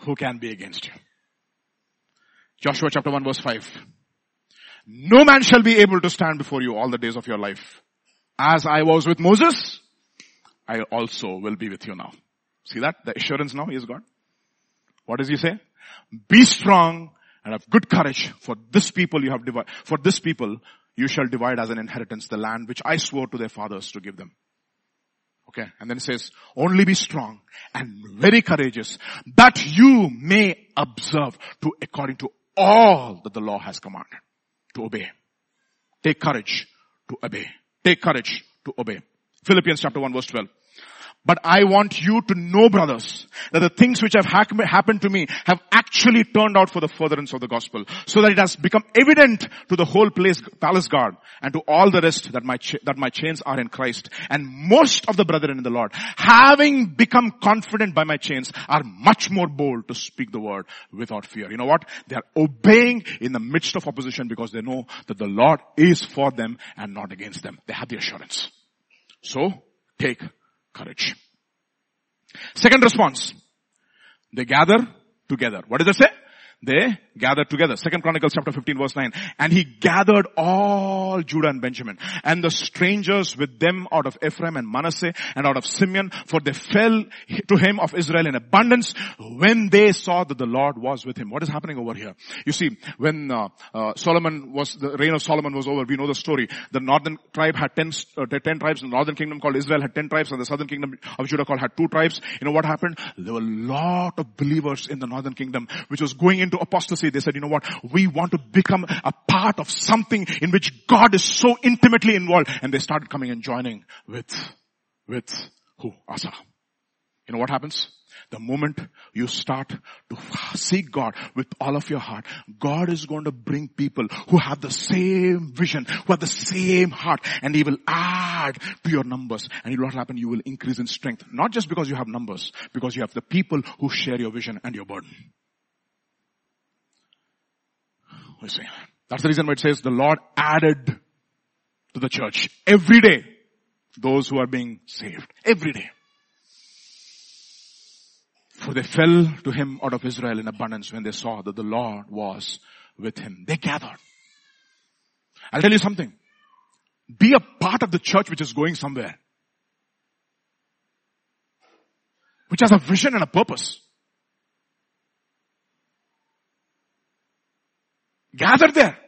who can be against you? Joshua chapter 1 verse 5. No man shall be able to stand before you all the days of your life. As I was with Moses, I also will be with you now. See that? The assurance now is God. What does he say? Be strong and have good courage for this people you have divided, for this people you shall divide as an inheritance the land which I swore to their fathers to give them. Okay. And then it says, only be strong and very courageous that you may observe to according to all that the law has commanded to obey. Take courage to obey. Take courage to obey. Philippians chapter 1 verse 12. But I want you to know, brothers, that the things which have happened to me have actually turned out for the furtherance of the gospel, so that it has become evident to the whole place, palace guard and to all the rest that my, that my chains are in Christ. And most of the brethren in the Lord, having become confident by my chains, are much more bold to speak the word without fear. You know what? They are obeying in the midst of opposition because they know that the Lord is for them and not against them. They have the assurance. So, take courage. Second response. They gather together. What does it say? they gathered together. Second Chronicles chapter 15 verse 9. And he gathered all Judah and Benjamin and the strangers with them out of Ephraim and Manasseh and out of Simeon for they fell to him of Israel in abundance when they saw that the Lord was with him. What is happening over here? You see, when uh, uh, Solomon was, the reign of Solomon was over, we know the story. The northern tribe had ten, uh, ten tribes, the northern kingdom called Israel had ten tribes and the southern kingdom of Judah called had two tribes. You know what happened? There were a lot of believers in the northern kingdom which was going into apostasy. They said, you know what? We want to become a part of something in which God is so intimately involved. And they started coming and joining with, with who? Asa. You know what happens? The moment you start to seek God with all of your heart, God is going to bring people who have the same vision, who have the same heart, and He will add to your numbers. And you know what happen? You will increase in strength. Not just because you have numbers, because you have the people who share your vision and your burden. We see. That's the reason why it says the Lord added to the church every day those who are being saved. Every day. For they fell to him out of Israel in abundance when they saw that the Lord was with him. They gathered. I'll tell you something. Be a part of the church which is going somewhere. Which has a vision and a purpose. Gather there.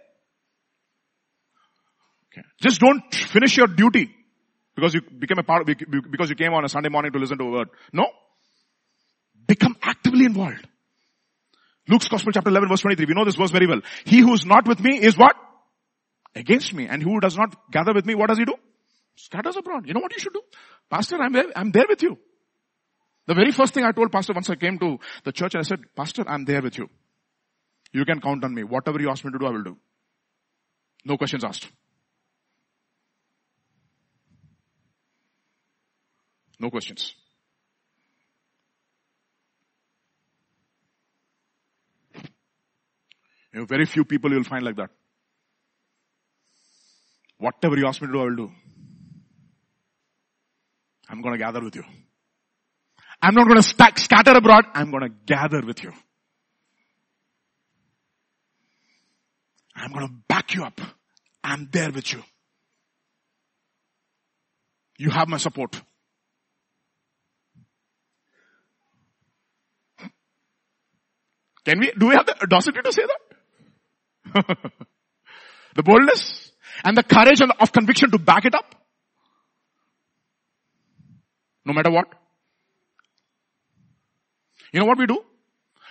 Okay. Just don't finish your duty because you became a part, of, because you came on a Sunday morning to listen to a word. No. Become actively involved. Luke's Gospel chapter 11 verse 23. We know this verse very well. He who is not with me is what? Against me. And who does not gather with me, what does he do? Scatters abroad. You know what you should do? Pastor, I'm there, I'm there with you. The very first thing I told pastor once I came to the church, and I said, pastor, I'm there with you. You can count on me. Whatever you ask me to do, I will do. No questions asked. No questions. You know, very few people you will find like that. Whatever you ask me to do, I will do. I'm going to gather with you. I'm not going to stack, scatter abroad. I'm going to gather with you. I'm going to back you up. I'm there with you. You have my support. Can we, do we have the audacity to say that? [laughs] the boldness and the courage of conviction to back it up? No matter what? You know what we do?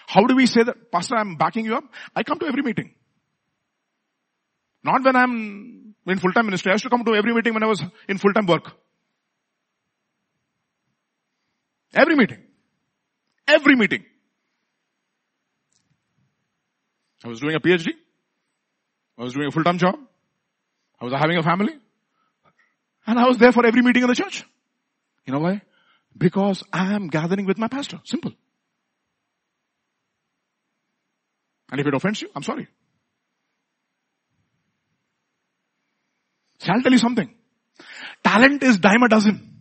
How do we say that, Pastor, I'm backing you up? I come to every meeting. Not when I'm in full-time ministry. I used to come to every meeting when I was in full-time work. Every meeting. Every meeting. I was doing a PhD. I was doing a full-time job. I was having a family. And I was there for every meeting in the church. You know why? Because I am gathering with my pastor. Simple. And if it offends you, I'm sorry. Shall I tell you something? Talent is dime a dozen.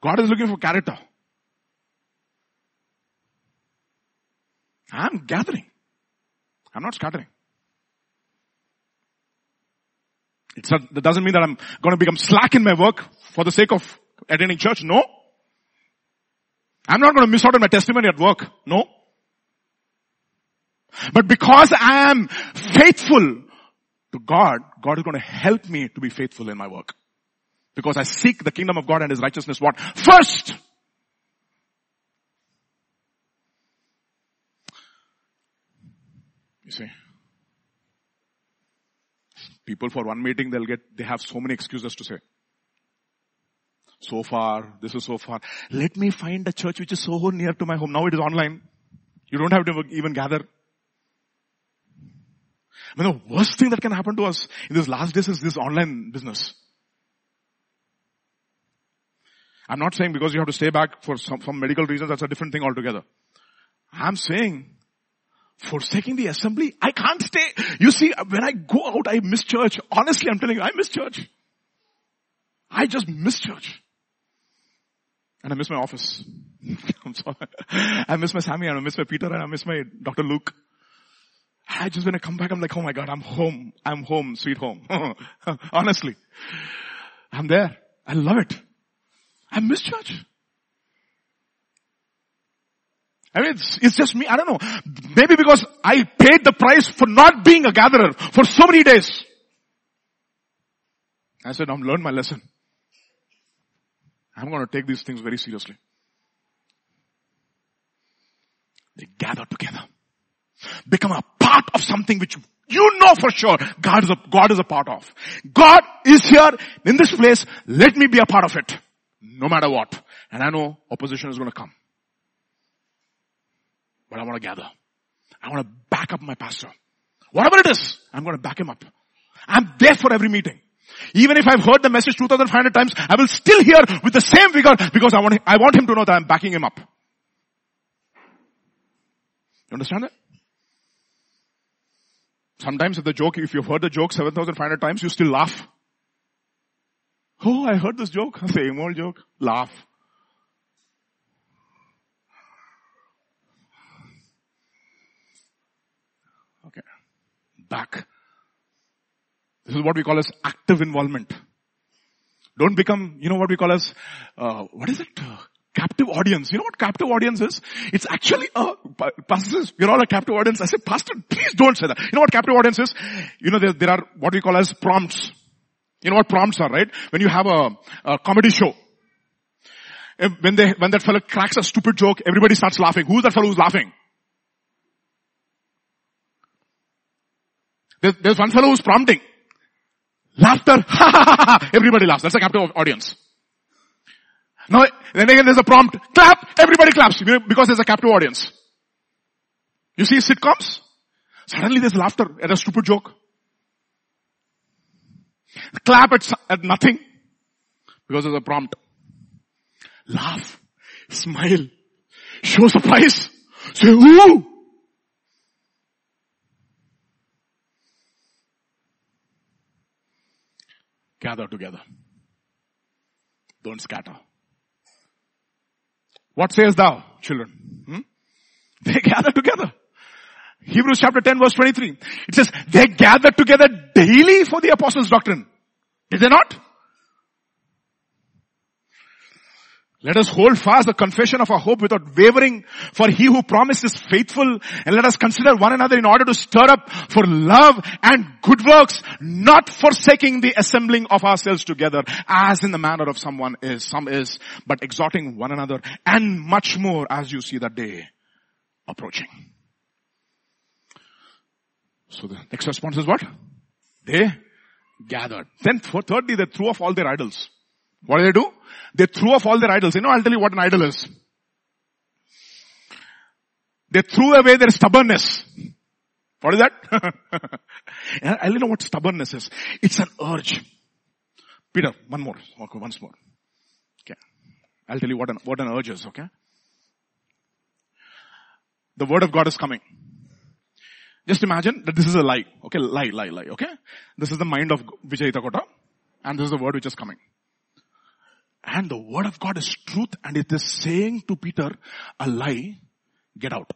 God is looking for character. I'm gathering. I'm not scattering. It's that doesn't mean that I'm going to become slack in my work for the sake of attending church. No. I'm not going to miss out on my testimony at work. No. But because I am faithful to God, God is going to help me to be faithful in my work. Because I seek the kingdom of God and His righteousness what? First! You see? People for one meeting, they'll get, they have so many excuses to say. So far, this is so far. Let me find a church which is so near to my home. Now it is online. You don't have to even gather. I mean, the worst thing that can happen to us in this last days is this online business. I'm not saying because you have to stay back for some, some medical reasons, that's a different thing altogether. I'm saying forsaking the assembly. I can't stay. You see, when I go out, I miss church. Honestly, I'm telling you, I miss church. I just miss church. And I miss my office. [laughs] I'm sorry. I miss my Sammy and I miss my Peter and I miss my Dr. Luke. I just when I come back, I'm like, oh my God, I'm home. I'm home, sweet home. [laughs] Honestly. I'm there. I love it. I miss church. I mean, it's, it's just me. I don't know. Maybe because I paid the price for not being a gatherer for so many days. I said, I'm learned my lesson. I'm going to take these things very seriously. They gather together. Become a part of something which you know for sure God is a, God is a part of. God is here in this place. Let me be a part of it. No matter what. And I know opposition is going to come. But I want to gather. I want to back up my pastor. Whatever it is, I'm going to back him up. I'm there for every meeting. Even if I've heard the message 2500 times, I will still hear with the same vigor because I want, I want him to know that I'm backing him up. You understand that? Sometimes if the joke, if you've heard the joke 7,500 times, you still laugh. Oh, I heard this joke. [laughs] Same old joke. Laugh. Okay. Back. This is what we call as active involvement. Don't become, you know what we call as, uh, what is it? Captive audience. You know what captive audience is? It's actually a, pastors, we're all a captive audience. I said, pastor, please don't say that. You know what captive audience is? You know, there, there are what we call as prompts. You know what prompts are, right? When you have a, a comedy show. Eh, when they, when that fellow cracks a stupid joke, everybody starts laughing. Who's that fellow who's laughing? There's one fellow who's prompting. Laughter. [laughs] everybody laughs. That's a captive audience. Now, then again there's a prompt. Clap. Everybody claps because there's a captive audience. You see sitcoms? Suddenly there's laughter at a stupid joke. Clap at, at nothing because there's a prompt. Laugh. Smile. Show surprise. Say, ooh. Gather together. Don't scatter. What says thou, children? Hmm? They gather together. Hebrews chapter 10 verse 23. It says, they gather together daily for the apostles' doctrine. Did they not? Let us hold fast the confession of our hope without wavering, for he who promised is faithful, and let us consider one another in order to stir up for love and good works, not forsaking the assembling of ourselves together, as in the manner of someone is, some is, but exhorting one another, and much more as you see that day approaching. So the next response is what? They gathered. Then for thirdly, they threw off all their idols. What did they do? They threw off all their idols. You know, I'll tell you what an idol is. They threw away their stubbornness. What is that? [laughs] I don't know what stubbornness is. It's an urge. Peter, one more. Okay, once more. Okay. I'll tell you what an, what an urge is, okay? The word of God is coming. Just imagine that this is a lie. Okay, lie, lie, lie. Okay? This is the mind of Vijay Itakota and this is the word which is coming. And the word of God is truth and it is saying to Peter, a lie, get out.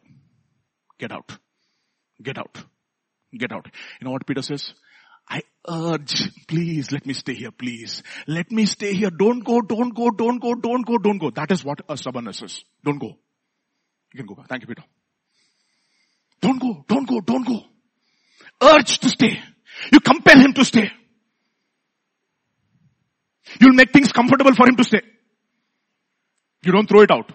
Get out. Get out. Get out. You know what Peter says? I urge, please let me stay here, please. Let me stay here. Don't go, don't go, don't go, don't go, don't go. That is what a stubbornness is. Don't go. You can go. Thank you, Peter. Don't go, don't go, don't go. Urge to stay. You compel him to stay. You'll make things comfortable for him to stay. You don't throw it out.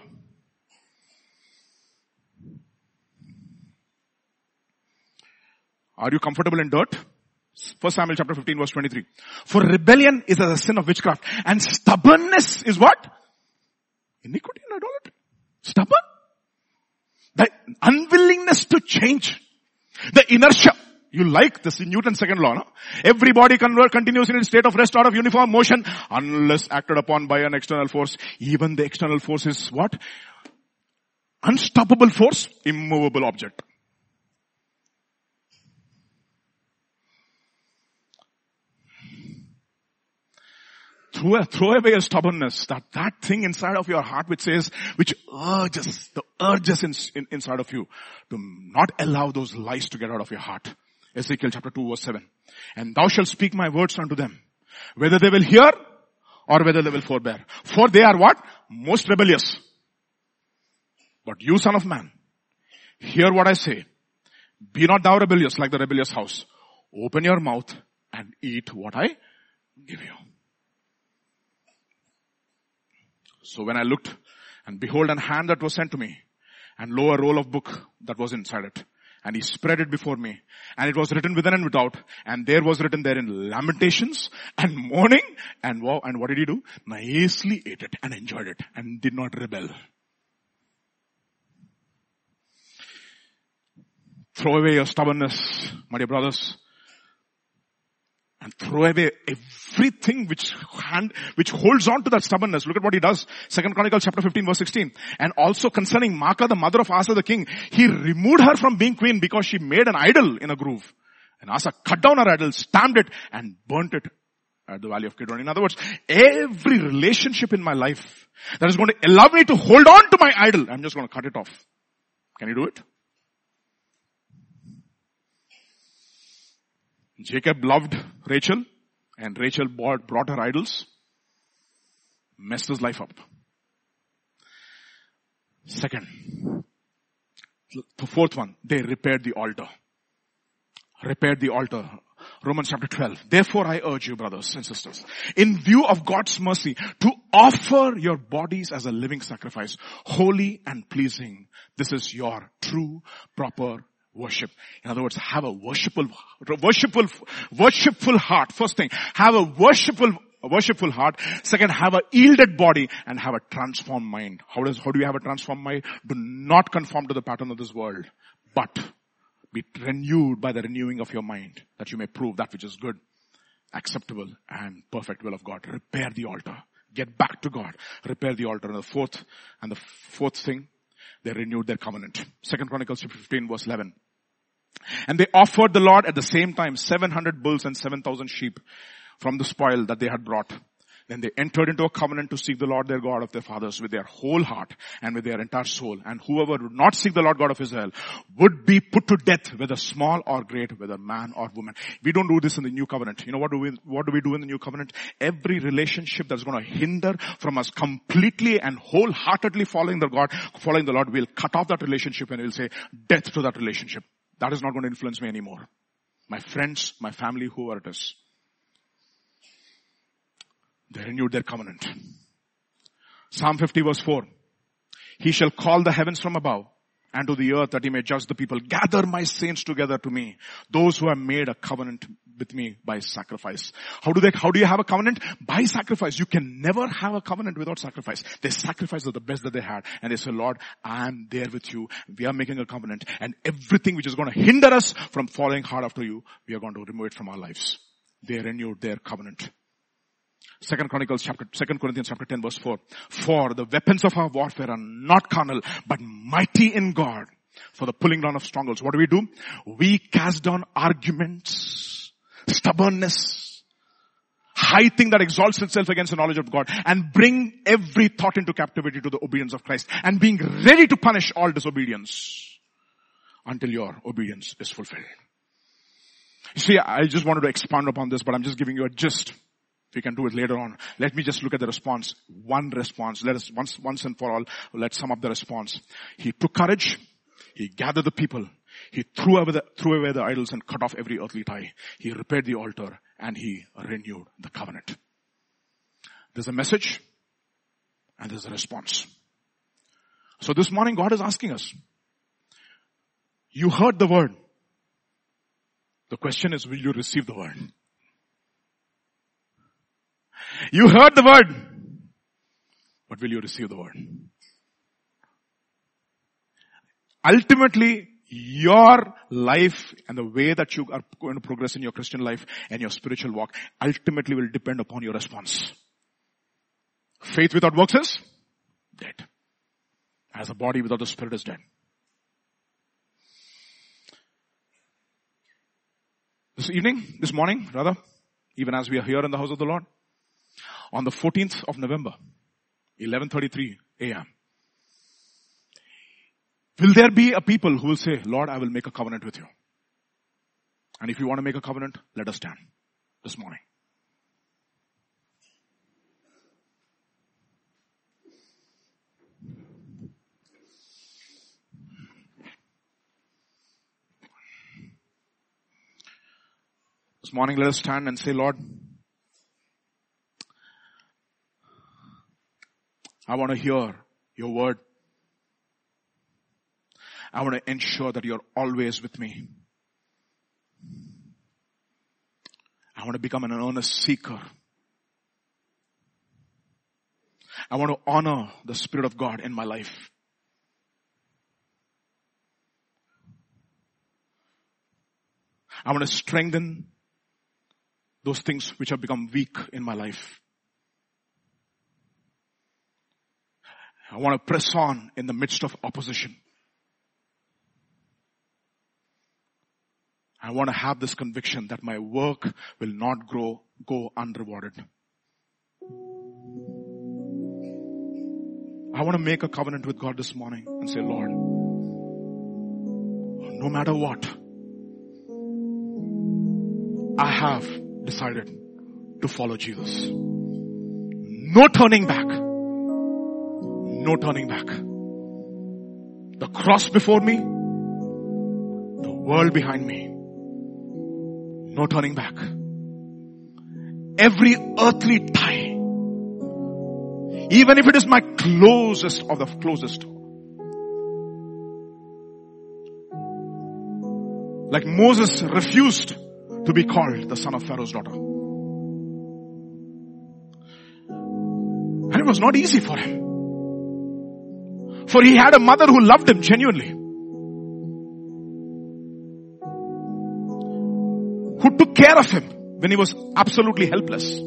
Are you comfortable in dirt? First Samuel chapter 15 verse 23. For rebellion is a sin of witchcraft and stubbornness is what? Iniquity and idolatry. Stubborn? The unwillingness to change. The inertia. You like this Newton's second law, no? Every body convert continues in its state of rest out of uniform motion unless acted upon by an external force. Even the external force is what? Unstoppable force, immovable object. throw, throw away your stubbornness, that, that thing inside of your heart which says, which urges, the urges in, in, inside of you to not allow those lies to get out of your heart. Ezekiel chapter 2 verse 7. And thou shalt speak my words unto them, whether they will hear or whether they will forbear. For they are what? Most rebellious. But you son of man, hear what I say. Be not thou rebellious like the rebellious house. Open your mouth and eat what I give you. So when I looked and behold an hand that was sent to me and lo a roll of book that was inside it. And he spread it before me and it was written within and without and there was written there in lamentations and mourning and wow, and what did he do? Nicely ate it and enjoyed it and did not rebel. Throw away your stubbornness, my dear brothers and throw away everything which hand, which holds on to that stubbornness. Look at what he does. Second Chronicles chapter 15 verse 16. And also concerning Maacah, the mother of Asa the king, he removed her from being queen because she made an idol in a groove. And Asa cut down her idol, stamped it, and burnt it at the valley of Kidron. In other words, every relationship in my life that is going to allow me to hold on to my idol, I'm just going to cut it off. Can you do it? Jacob loved Rachel and Rachel brought, brought her idols, messed his life up. Second, the fourth one, they repaired the altar. Repaired the altar. Romans chapter 12. Therefore I urge you brothers and sisters, in view of God's mercy, to offer your bodies as a living sacrifice, holy and pleasing. This is your true, proper worship. In other words, have a worshipful, worshipful, worshipful heart. First thing, have a worshipful worshipful heart. Second, have a yielded body and have a transformed mind. How does, how do you have a transformed mind? Do not conform to the pattern of this world, but be renewed by the renewing of your mind that you may prove that which is good, acceptable and perfect will of God. Repair the altar. Get back to God. Repair the altar. And the fourth, and the fourth thing, they renewed their covenant. Second Chronicles 15 verse 11. And they offered the Lord at the same time 700 bulls and 7,000 sheep from the spoil that they had brought. Then they entered into a covenant to seek the Lord their God of their fathers with their whole heart and with their entire soul. And whoever would not seek the Lord God of Israel would be put to death, whether small or great, whether man or woman. We don't do this in the new covenant. You know what do we, what do we do in the new covenant? Every relationship that's going to hinder from us completely and wholeheartedly following the God, following the Lord, we'll cut off that relationship and we'll say death to that relationship. That is not going to influence me anymore. My friends, my family, whoever it is. They renewed their covenant. Psalm 50 verse 4. He shall call the heavens from above and to the earth that he may judge the people. Gather my saints together to me. Those who have made a covenant with me by sacrifice. How do they, how do you have a covenant? By sacrifice. You can never have a covenant without sacrifice. They sacrificed the best that they had and they said, Lord, I am there with you. We are making a covenant and everything which is going to hinder us from following hard after you, we are going to remove it from our lives. They renewed their covenant. Second Chronicles chapter, Second Corinthians chapter 10 verse 4. For the weapons of our warfare are not carnal, but mighty in God for the pulling down of strongholds. What do we do? We cast down arguments, stubbornness, high thing that exalts itself against the knowledge of God and bring every thought into captivity to the obedience of Christ and being ready to punish all disobedience until your obedience is fulfilled. You see, I just wanted to expand upon this, but I'm just giving you a gist. We can do it later on. Let me just look at the response. One response. Let us once, once and for all, let's sum up the response. He took courage. He gathered the people. He threw away the, threw away the idols and cut off every earthly tie. He repaired the altar and he renewed the covenant. There's a message and there's a response. So this morning God is asking us, you heard the word. The question is, will you receive the word? You heard the word. But will you receive the word? Ultimately, your life and the way that you are going to progress in your Christian life and your spiritual walk ultimately will depend upon your response. Faith without works is dead. As a body without the spirit is dead. This evening, this morning, rather, even as we are here in the house of the Lord, on the 14th of November, 11.33 a.m. Will there be a people who will say, Lord, I will make a covenant with you? And if you want to make a covenant, let us stand this morning. This morning, let us stand and say, Lord, I want to hear your word. I want to ensure that you're always with me. I want to become an earnest seeker. I want to honor the Spirit of God in my life. I want to strengthen those things which have become weak in my life. I want to press on in the midst of opposition. I want to have this conviction that my work will not grow, go unrewarded. I want to make a covenant with God this morning and say, Lord, no matter what, I have decided to follow Jesus. No turning back no turning back. The cross before me, the world behind me. No turning back. Every earthly tie, even if it is my closest of the closest, like Moses refused to be called the son of Pharaoh's daughter. And it was not easy for him. For he had a mother who loved him genuinely. Took care of him when he was absolutely helpless.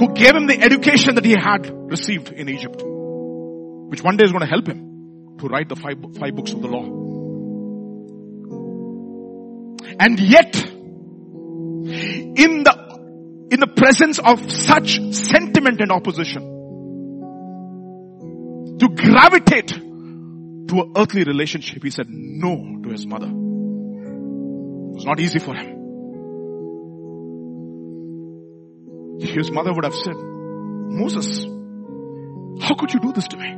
Who gave him the education that he had received in Egypt. Which one day is going to help him to write the five, five books of the law. And yet, in the in the presence of such sentiment and opposition, to gravitate to an earthly relationship, he said no his mother. It was not easy for him. His mother would have said, Moses, how could you do this to me?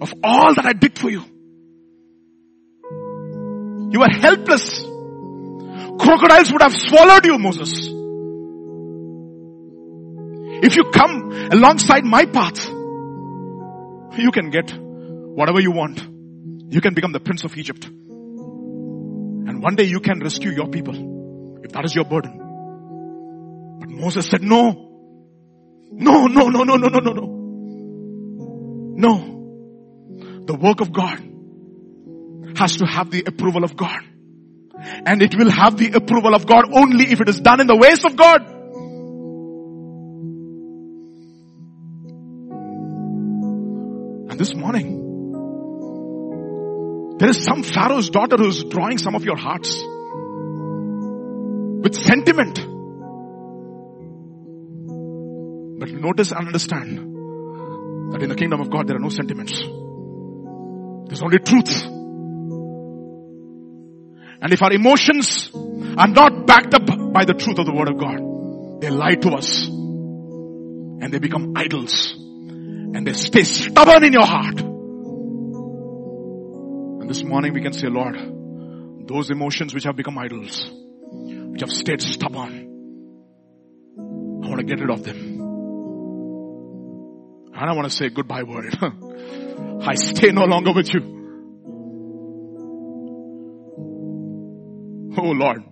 Of all that I did for you. You were helpless. Crocodiles would have swallowed you, Moses. If you come alongside my path, you can get whatever you want. You can become the prince of Egypt. And one day you can rescue your people. If that is your burden. But Moses said, no. No, no, no, no, no, no, no, no. No. The work of God has to have the approval of God. And it will have the approval of God only if it is done in the ways of God. And this morning, there is some Pharaoh's daughter who's drawing some of your hearts with sentiment. But notice and understand that in the kingdom of God there are no sentiments. There's only truth. And if our emotions are not backed up by the truth of the word of God, they lie to us and they become idols and they stay stubborn in your heart. This morning we can say, Lord, those emotions which have become idols, which have stayed stubborn, I want to get rid of them. And I want to say goodbye word. [laughs] I stay no longer with you. Oh Lord,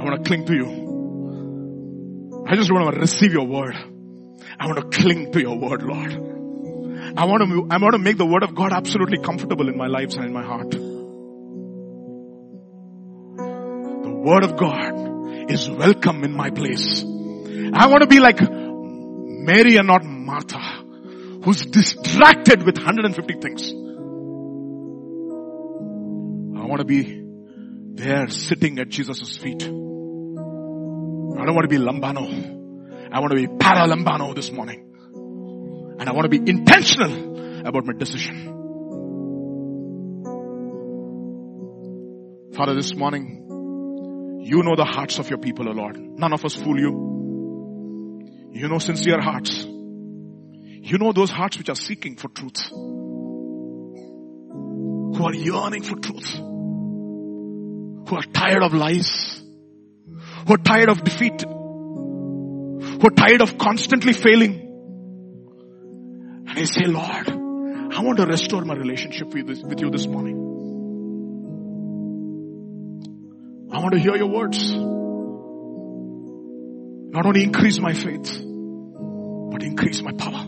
I want to cling to you. I just want to receive your word. I want to cling to your word, Lord. I want to, I want to make the word of God absolutely comfortable in my lives and in my heart. The word of God is welcome in my place. I want to be like Mary and not Martha, who's distracted with 150 things. I want to be there sitting at Jesus' feet. I don't want to be Lambano. I want to be paralambano this morning. And I want to be intentional about my decision. Father, this morning, you know the hearts of your people, O Lord. None of us fool you. You know sincere hearts. You know those hearts which are seeking for truth. Who are yearning for truth. Who are tired of lies. Who are tired of defeat who are tired of constantly failing. And I say, Lord, I want to restore my relationship with, this, with you this morning. I want to hear your words. Not only increase my faith, but increase my power.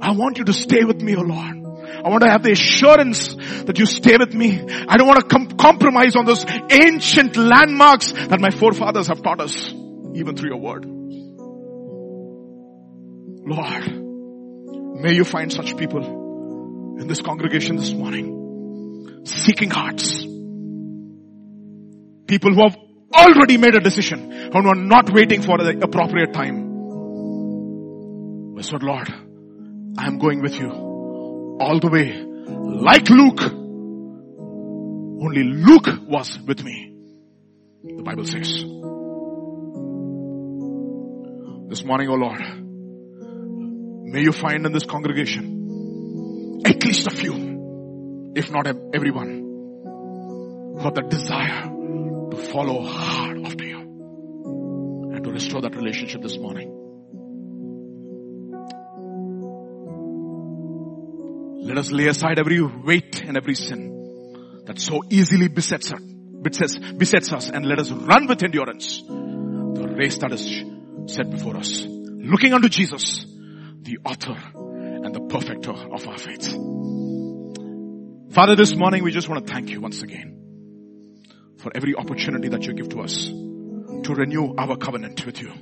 I want you to stay with me, O oh Lord. I want to have the assurance that you stay with me. I don't want to com- compromise on those ancient landmarks that my forefathers have taught us, even through your word. Lord, may you find such people in this congregation this morning. Seeking hearts. People who have already made a decision and who are not waiting for the appropriate time. But Lord, I am going with you all the way. Like Luke. Only Luke was with me. The Bible says. This morning, O oh Lord, May you find in this congregation at least a few if not everyone, have the desire to follow hard after you and to restore that relationship this morning. Let us lay aside every weight and every sin that so easily besets us, besets, besets us and let us run with endurance the race that is set before us. Looking unto Jesus, the author and the perfecter of our faith. Father, this morning we just want to thank you once again for every opportunity that you give to us to renew our covenant with you.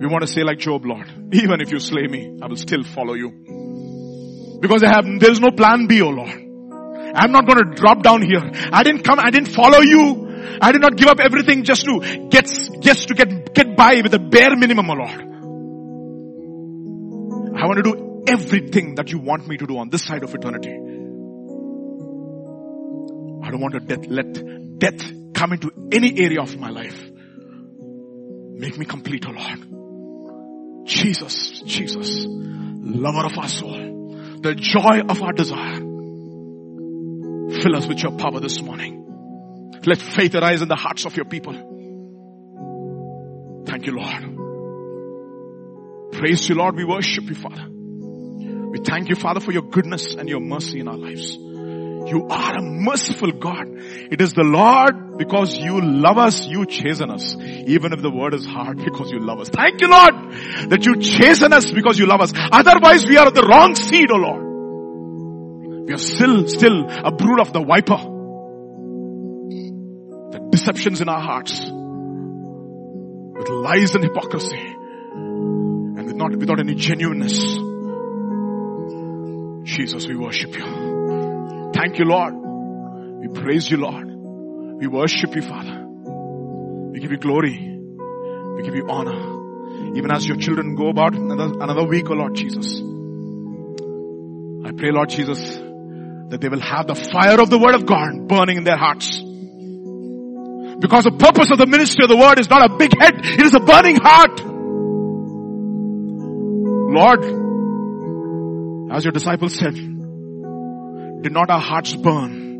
We want to say like Job, Lord, even if you slay me, I will still follow you. Because I have, there's no plan B, oh Lord. I'm not going to drop down here. I didn't come, I didn't follow you. I did not give up everything just to get, just to get, get by with the bare minimum, oh Lord. I want to do everything that you want me to do on this side of eternity. I don't want to death, let death come into any area of my life. Make me complete, oh Lord. Jesus, Jesus, lover of our soul the joy of our desire. Fill us with your power this morning. Let faith arise in the hearts of your people. Thank you, Lord. Praise you, Lord. We worship you, Father. We thank you, Father, for your goodness and your mercy in our lives. You are a merciful God. It is the Lord because you love us, you chasten us. Even if the word is hard because you love us. Thank you Lord that you chasten us because you love us. Otherwise we are the wrong seed, O oh Lord. We are still, still a brood of the viper. The deceptions in our hearts. With lies and hypocrisy. With not, without any genuineness. Jesus, we worship you. Thank you, Lord. We praise you, Lord. We worship you, Father. We give you glory. We give you honor. Even as your children go about another, another week, oh Lord Jesus. I pray, Lord Jesus, that they will have the fire of the word of God burning in their hearts. Because the purpose of the ministry of the word is not a big head, it is a burning heart. Lord, as your disciples said, did not our hearts burn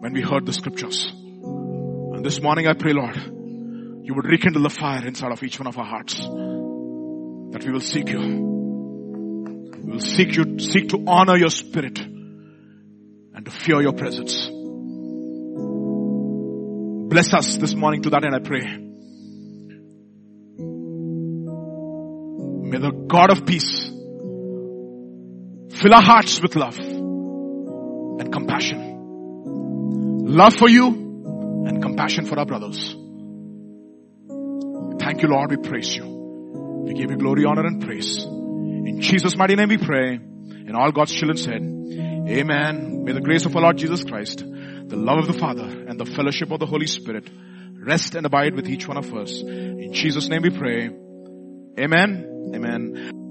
when we heard the scriptures? And this morning I pray, Lord, you would rekindle the fire inside of each one of our hearts. That we will seek you. We will seek you, seek to honor your spirit and to fear your presence. Bless us this morning to that end I pray. May the God of peace fill our hearts with love and compassion. Love for you and compassion for our brothers. Thank you, Lord. We praise you. We give you glory, honor, and praise. In Jesus' mighty name we pray. And all God's children said, Amen. May the grace of our Lord Jesus Christ, the love of the Father, and the fellowship of the Holy Spirit rest and abide with each one of us. In Jesus' name we pray. Amen. Amen.